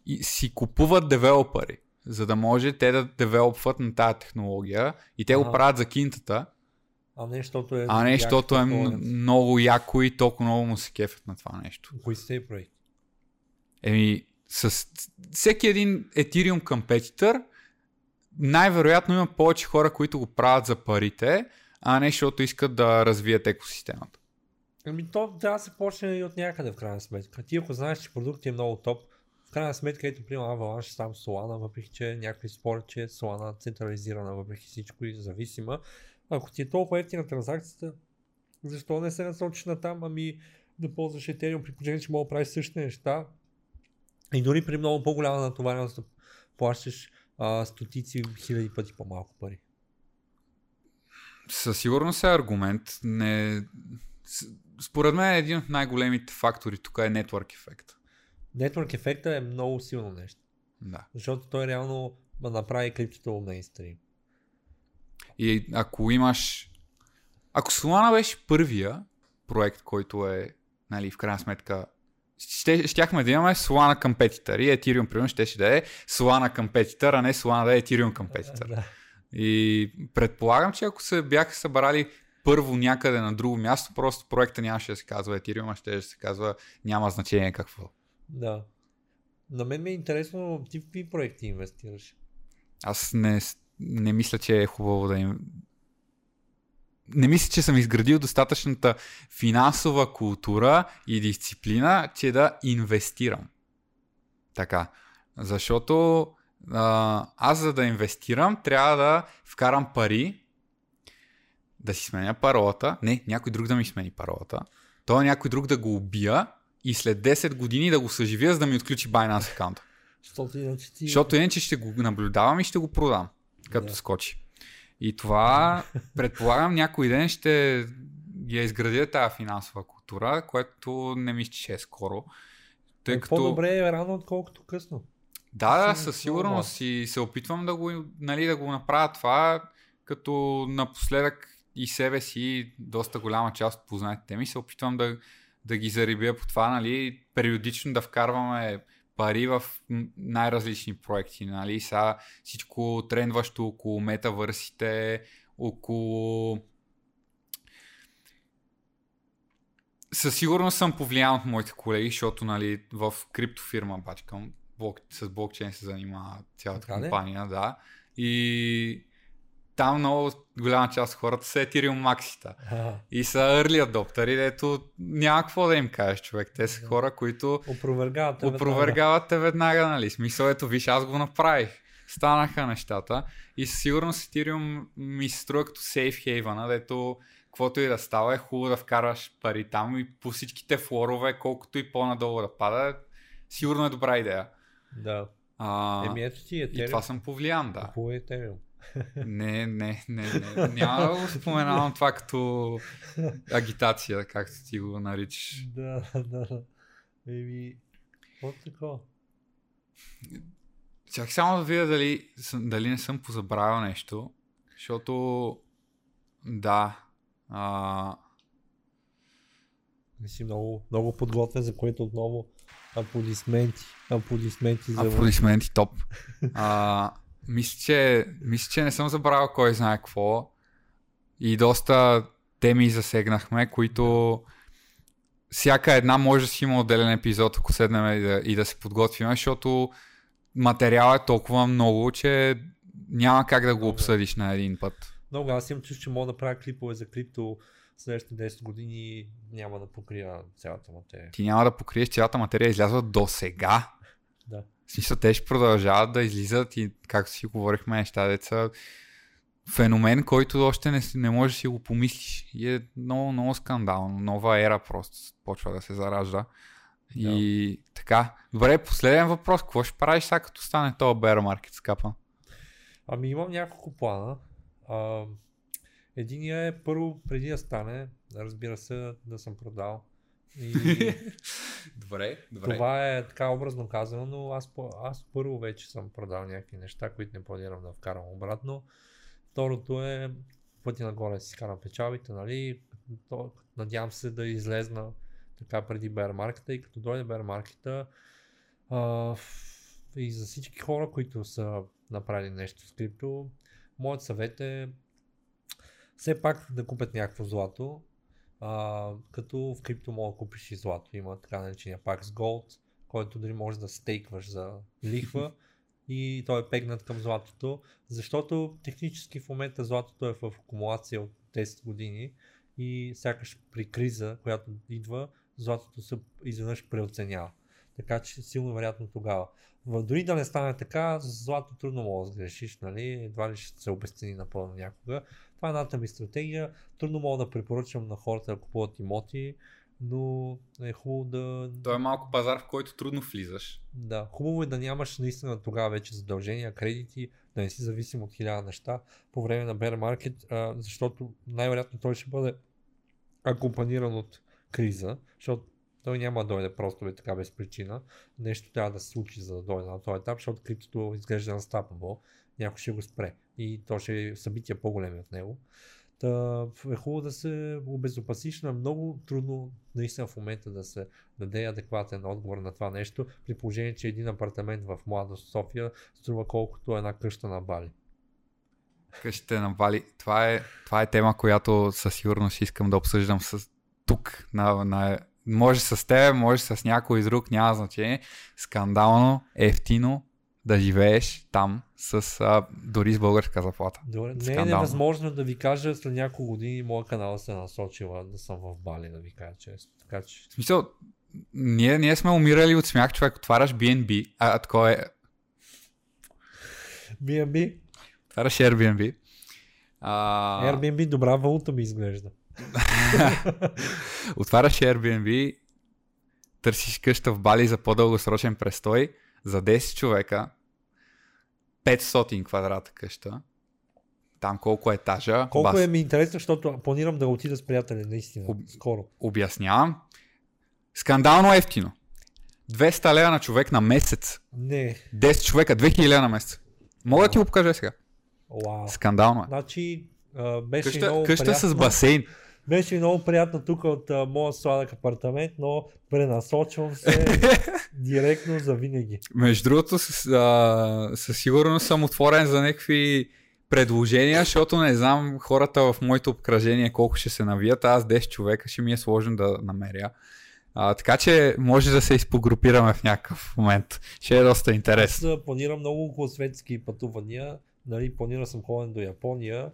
и си купуват девелопери, за да може те да девелопват на тази технология и те го Ага. правят за кинтата, А не, защото е... а не, защото е много яко и толкова много му се кефят на това нещо. Кои тези проекти? Еми, с всеки един Ethereum competitor най-вероятно има повече хора, които го правят за парите, а не защото искат да развият екосистемата. Ами то трябва да се почне и от някъде в крайна сметка. Ти ако знаеш, че продуктът е много топ, в крайна сметка, ето приема Avalanche сам Solana, въпреки че някой спорят, че Solana е централизирана въпреки всичко и зависима. Ако ти е толкова ефтина транзакцията, защо не се насочиш на там, ами да ползваш Ethereum, при положение, че мога да правиш същите неща и дори при много по-голяма натовареност да плащаш а, стотици хиляди пъти по-малко пари. Със сигурност е аргумент. Не... Според мен един от най-големите фактори тук е network ефект. Network ефекта е много силно нещо, Да. защото той реално направи криптото мейнстрим. И ако имаш... Ако Solana беше първия проект, който е, нали, в крайна сметка, ще, щяхме да имаме Solana Competitor и Ethereum, примерно, ще да е Solana Competitor, а не Solana да е Ethereum Competitor. Да. И предполагам, че ако се бяха събрали първо някъде на друго място, просто проекта нямаше да се казва Ethereum, а ще да се казва няма значение какво. Да. На мен ми е интересно ти в какви проекти инвестираш. Аз не, не мисля, че е хубаво да им... Не мисля, че съм изградил достатъчната финансова култура и дисциплина, че да инвестирам. Така. Защото а, аз за да инвестирам, трябва да вкарам пари, да си сменя паролата. Не, някой друг да ми смени паролата. То някой друг да го убия и след 10 години да го съживя, за да ми отключи Binance аккаунта. Защото иначе ще го наблюдавам и ще го продам, като Да. скочи. И това, предполагам, някой ден ще я изградя тази финансова култура, което не мисля, че е скоро. Тъй е, като... По-добре е рано, отколкото късно. Да, да, със сигурност и се опитвам да го, нали, да го направя това, като напоследък и себе си, доста голяма част от познатите ми, се опитвам да, да ги зарибя по това, нали, периодично да вкарваме пари в най-различни проекти, нали, сега всичко трендващо около метавърсите, около със сигурност съм повлиян от моите колеги, защото нали, в криптофирма бачкам, блок, с блокчейн се занимава цялата Така компания, да. И там много голяма част от хората са Ethereum максита. А, И са early adoptери, дето няма какво да им кажеш, човек. Те са хора, които Опровергават. те веднага. опровергават те веднага, нали? Смисъл, ето, виж, аз го направих. Станаха нещата и със сигурност Ethereum ми се струва като safe haven, дето каквото и да става е хубаво да вкараш пари там и по всичките флорове, колкото и по-надолу да пада, сигурно е добра идея. Да. А, Еми ето ти и Ethereum. това съм повлиян, да. Купува Ethereum. Не, не, не, не. Няма да го споменавам това като агитация, както ти го наричаш. Да, да. Еми, какво такова? Чак само да видя дали, дали не съм позабравил нещо, защото да, а, Не си много, много подготвен, за което отново аплодисменти. Аплодисменти за... аплодисменти топ. А, мисля, че, мисля, че не съм забравил кой знае какво и доста теми засегнахме, които всяка една може да си има отделен епизод, ако седнем и да, и да се подготвим, защото материал е толкова много, че няма как да го Много. обсъдиш на един път. Много, аз имам чувство, че мога да правя клипове за крипто следващите 10 години няма да покрия цялата материя. Ти няма да покриеш цялата материя, излязва до сега. Да. Смисъл, те ще продължават да излизат и, както си говорихме, неща, деца, феномен, който още не, не можеш да си го помислиш. И е много, много скандално. Нова ера просто почва да се заражда. И така. Добре, последен въпрос. Какво ще правиш сега, като стане този bear market скапа? Ами имам няколко плана. А, единия е първо, преди да стане, разбира се, да съм продал. И Добре, това е така образно казано, но аз, аз първо вече съм продал някакви неща, които не планирам да вкарам обратно. Второто е пътя нагоре си карам печалбите, нали? То, надявам се да излезна така преди bear маркета и като дойде bear маркета а, и за всички хора, които са направили нещо с крипто, моят съвет е все пак да купят някакво злато, а, като в крипто мога да купиш и злато. Има така наречения с Gold, който дори може да стейкваш за лихва и той е пегнат към златото, защото технически в момента златото е в акумулация от 10 години и сякаш при криза, която идва, златото се изведнъж преоценява. Така че силно вероятно тогава. В, дори да не стане така, злато трудно мога да сгрешиш, нали? едва ли ще се обесцени напълно някога. Това е едната ми стратегия. Трудно мога да препоръчам на хората да купуват имоти, но е хубаво да... Той е малко пазар, в който трудно влизаш. Да, хубаво е да нямаш наистина тогава вече задължения, кредити, да не си зависим от хиляда неща по време на bear market, а, защото най-вероятно той ще бъде акомпаниран от криза, защото той няма да дойде просто бе така без причина. Нещо трябва да се случи за да дойде на този етап, защото криптото изглежда unstoppable. Някой ще го спре и то ще е събития по-големи от него. Та е хубаво да се обезопасиш, е много трудно наистина в момента да се даде адекватен отговор на това нещо, при положение, че един апартамент в млада София струва колкото една къща на Бали. Къщите на Бали. Това е, това е тема, която със сигурност искам да обсъждам с тук. На, на, може с теб, може с някой друг, няма значение. Скандално, ефтино да живееш там с а, дори с българска заплата. Добре, не е невъзможно да ви кажа след няколко години моя канал се е насочила да съм в Бали, да ви кажа често. Така че В смисъл, ние, ние сме умирали от смях, човек, отваряш BNB, а, а такова е, BNB, отваряш Airbnb. А, Airbnb добра валута ми изглежда. Отваряш Airbnb, търсиш къща в Бали за по-дългосрочен престой за 10 човека, 500 квадрата къща, там колко етажа, Колко бас, е ми интересно, защото планирам да отида с приятели, наистина, Об- скоро. обяснявам, скандално ефтино. 200 лева на човек на месец, Не, 10 човека, 2000 лева на месец. Мога да ти го покажа сега. вау. Скандално е. Значи, а, беше Къща, много къща приятно. с басейн. Беше много приятно тук от а, моя сладък апартамент, но пренасочвам се директно за винаги. Между другото, с- а, със сигурност съм отворен за някакви предложения, защото не знам хората в моето обкръжение колко ще се навият. Аз 10 човека ще ми е сложно да намеря. А, така че може да се изпогрупираме в някакъв момент. Ще е доста интересно. Аз планирам много околосветски пътувания. Нали, планирал съм ходен до Япония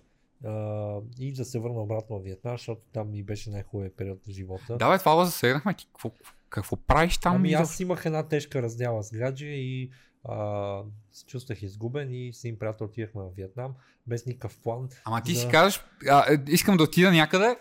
и да се върна обратно в Виетнам, защото там ми беше най-хубавият период на живота. Да, бе, това го засегнахме. Ти какво, какво правиш там? ами аз имах една тежка раздяла с гадже и а, се чувствах изгубен и с един приятел отидахме в Виетнам без никакъв план. Ама ти за- си казваш, а, е, искам да отида някъде,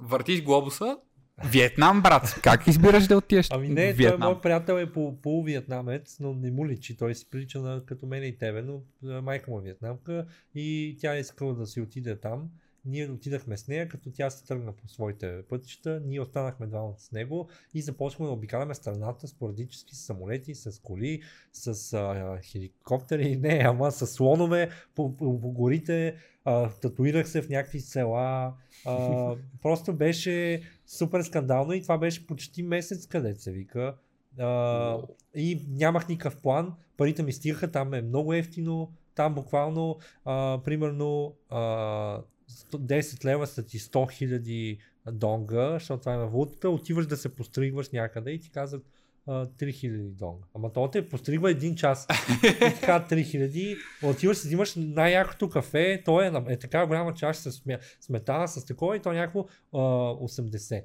въртиш глобуса, Виетнам, брат. Как избираш да отидеш Ами не, той Виетнам? мой приятел е по, полувиетнамец, но не му личи. Той си прилича на, като мен и тебе, но майка му е виетнамка и тя е искала да си отиде там. Ние отидахме с нея, като тя се тръгна по своите пътища. Ние останахме двамата с него и започнахме да обикаляме страната спорадически с самолети, с коли, с а, хеликоптери, не, ама с слонове по, по, по горите. А, татуирах се в някакви села. А, просто беше супер скандално и това беше почти месец, където се вика. А, и нямах никакъв план, парите ми стигаха, там е много ефтино, там буквално, а, примерно, а, 10 лева са ти 100 хиляди донга, защото това е на валутата, отиваш да се постригваш някъде и ти казват, а, 3000 донга. Ама то те постригва един час. И така 3000. Отиваш си, взимаш най-якото кафе, то е, е така голяма чаша с сметана, с такова и то е някакво а, 80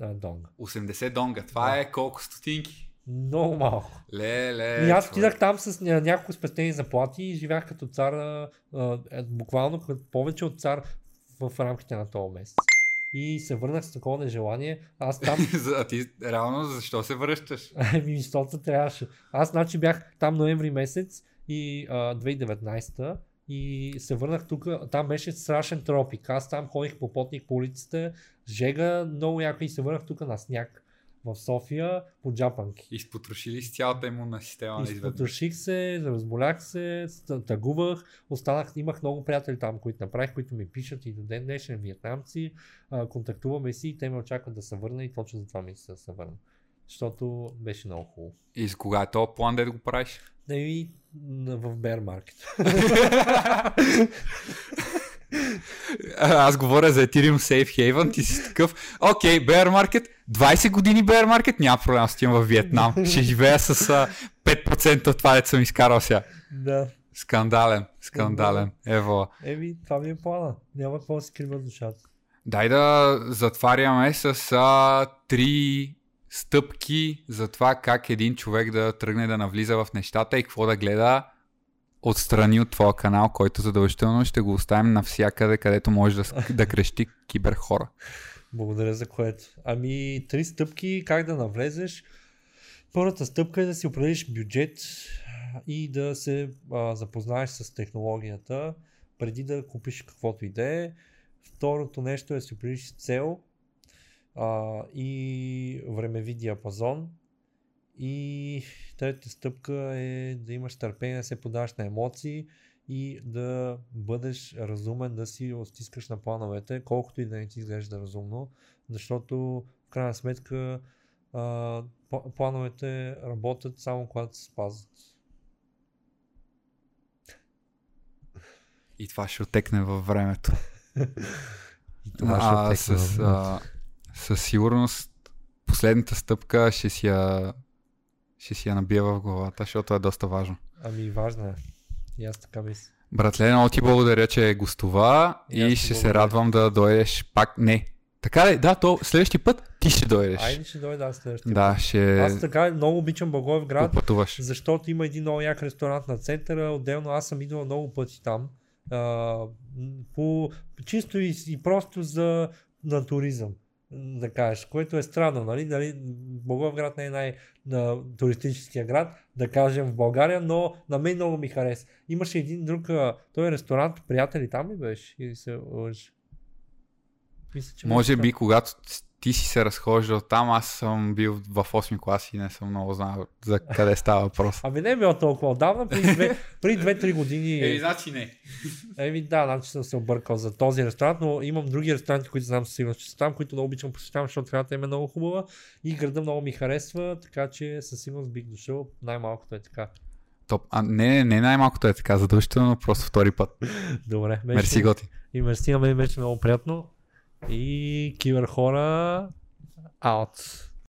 а, донга. 80 донга. Това Да. е колко стотинки. Много малко. Ле, ле. И аз отидах там с ня- няколко спестени заплати и живях като цар, а, е, буквално като повече от цар в рамките на този месец. И се върнах с такова нежелание. Аз там а ти реално защо се връщаш? Ами, защото трябваше. Аз, значи, бях там ноември месец и а, 2019 и се върнах тук. Там беше страшен тропик. Аз там ходих по потник по улиците, жега много яко и се върнах тук на сняг в София по джапанки. Изпотрошили с цялата имунна система на. Изпотроших се, разболях се, тъгувах, останах, имах много приятели там, които направих, които ми пишат и до ден днешен, вьетнамци, а, контактуваме си и те ме очакват да се върна и точно за това ми се да се върна. Защото беше много хубаво. И с кога е то план да го правиш? И в Bear Market. Аз говоря за Ethereum Safe Haven, ти си такъв. Окей, Bear Market, 20 години Bear Market, няма проблем, аз отивам в Виетнам. Ще живея с а, 5% от това, дето съм изкарал сега. да. Скандален, скандален. Ево. Еми, това ми е плана. Няма какво да се крива душата. Дай да затваряме с а, три стъпки за това как един човек да тръгне да навлиза в нещата и какво да гледа отстрани от твоя канал, който задължително ще го оставим навсякъде, където може да, да крещи киберхора. Благодаря за което. Ами, три стъпки, как да навлезеш. Първата стъпка е да си определиш бюджет и да се а, запознаеш с технологията, преди да купиш каквото и да е. Второто нещо е да си определиш цел а, и времеви диапазон. И третата стъпка е да имаш търпение, да се подаваш на емоции и да бъдеш разумен, да си стискаш на плановете, колкото и да не ти изглежда разумно, защото в крайна сметка а, пла- плановете работят само когато се спазват. И това ще отекне във времето. И това ще А, отекне във с, времето. а, със сигурност последната стъпка ще си я, ще си я набия в главата, защото е доста важно. Ами важна е. И аз така мисля. Братле, много ти благодаря, че гостува И и, ти ще се радвам да дойдеш пак. Не. Така ли? Да, то следващия път ти ще дойдеш. Айде ще дойда аз следващия. да, път. ще Аз така много обичам Благоевград, попътуваш. защото има един много як ресторант на центъра. Отделно аз съм идвал много пъти там. А, по, чисто и, и просто за на туризъм да кажеш, което е странно, нали? нали Благоевград не е най-туристическия град, да кажем в България, но на мен много ми хареса. Имаше един друг, той е ресторант, приятели там ли беше? Или се лъжи? Мисля, че Може би, когато ти си се разхождал там, аз съм бил в 8 клас и не съм много знал за къде става въпрос. Ами не е било толкова отдавна, преди, две, преди 2-3 години. значи не. Еми да, значи съм се объркал за този ресторант, но имам други ресторанти, които знам със сигурност, че са там, които много обичам посещавам, защото храната им е много хубава и града много ми харесва, така че със сигурност бих дошъл, най-малкото е така. Топ. А не, не най-малкото е така, задължително, просто втори път. Добре, беше, Мерси, Готи. и мерси на мен беше много приятно и киберхора аут.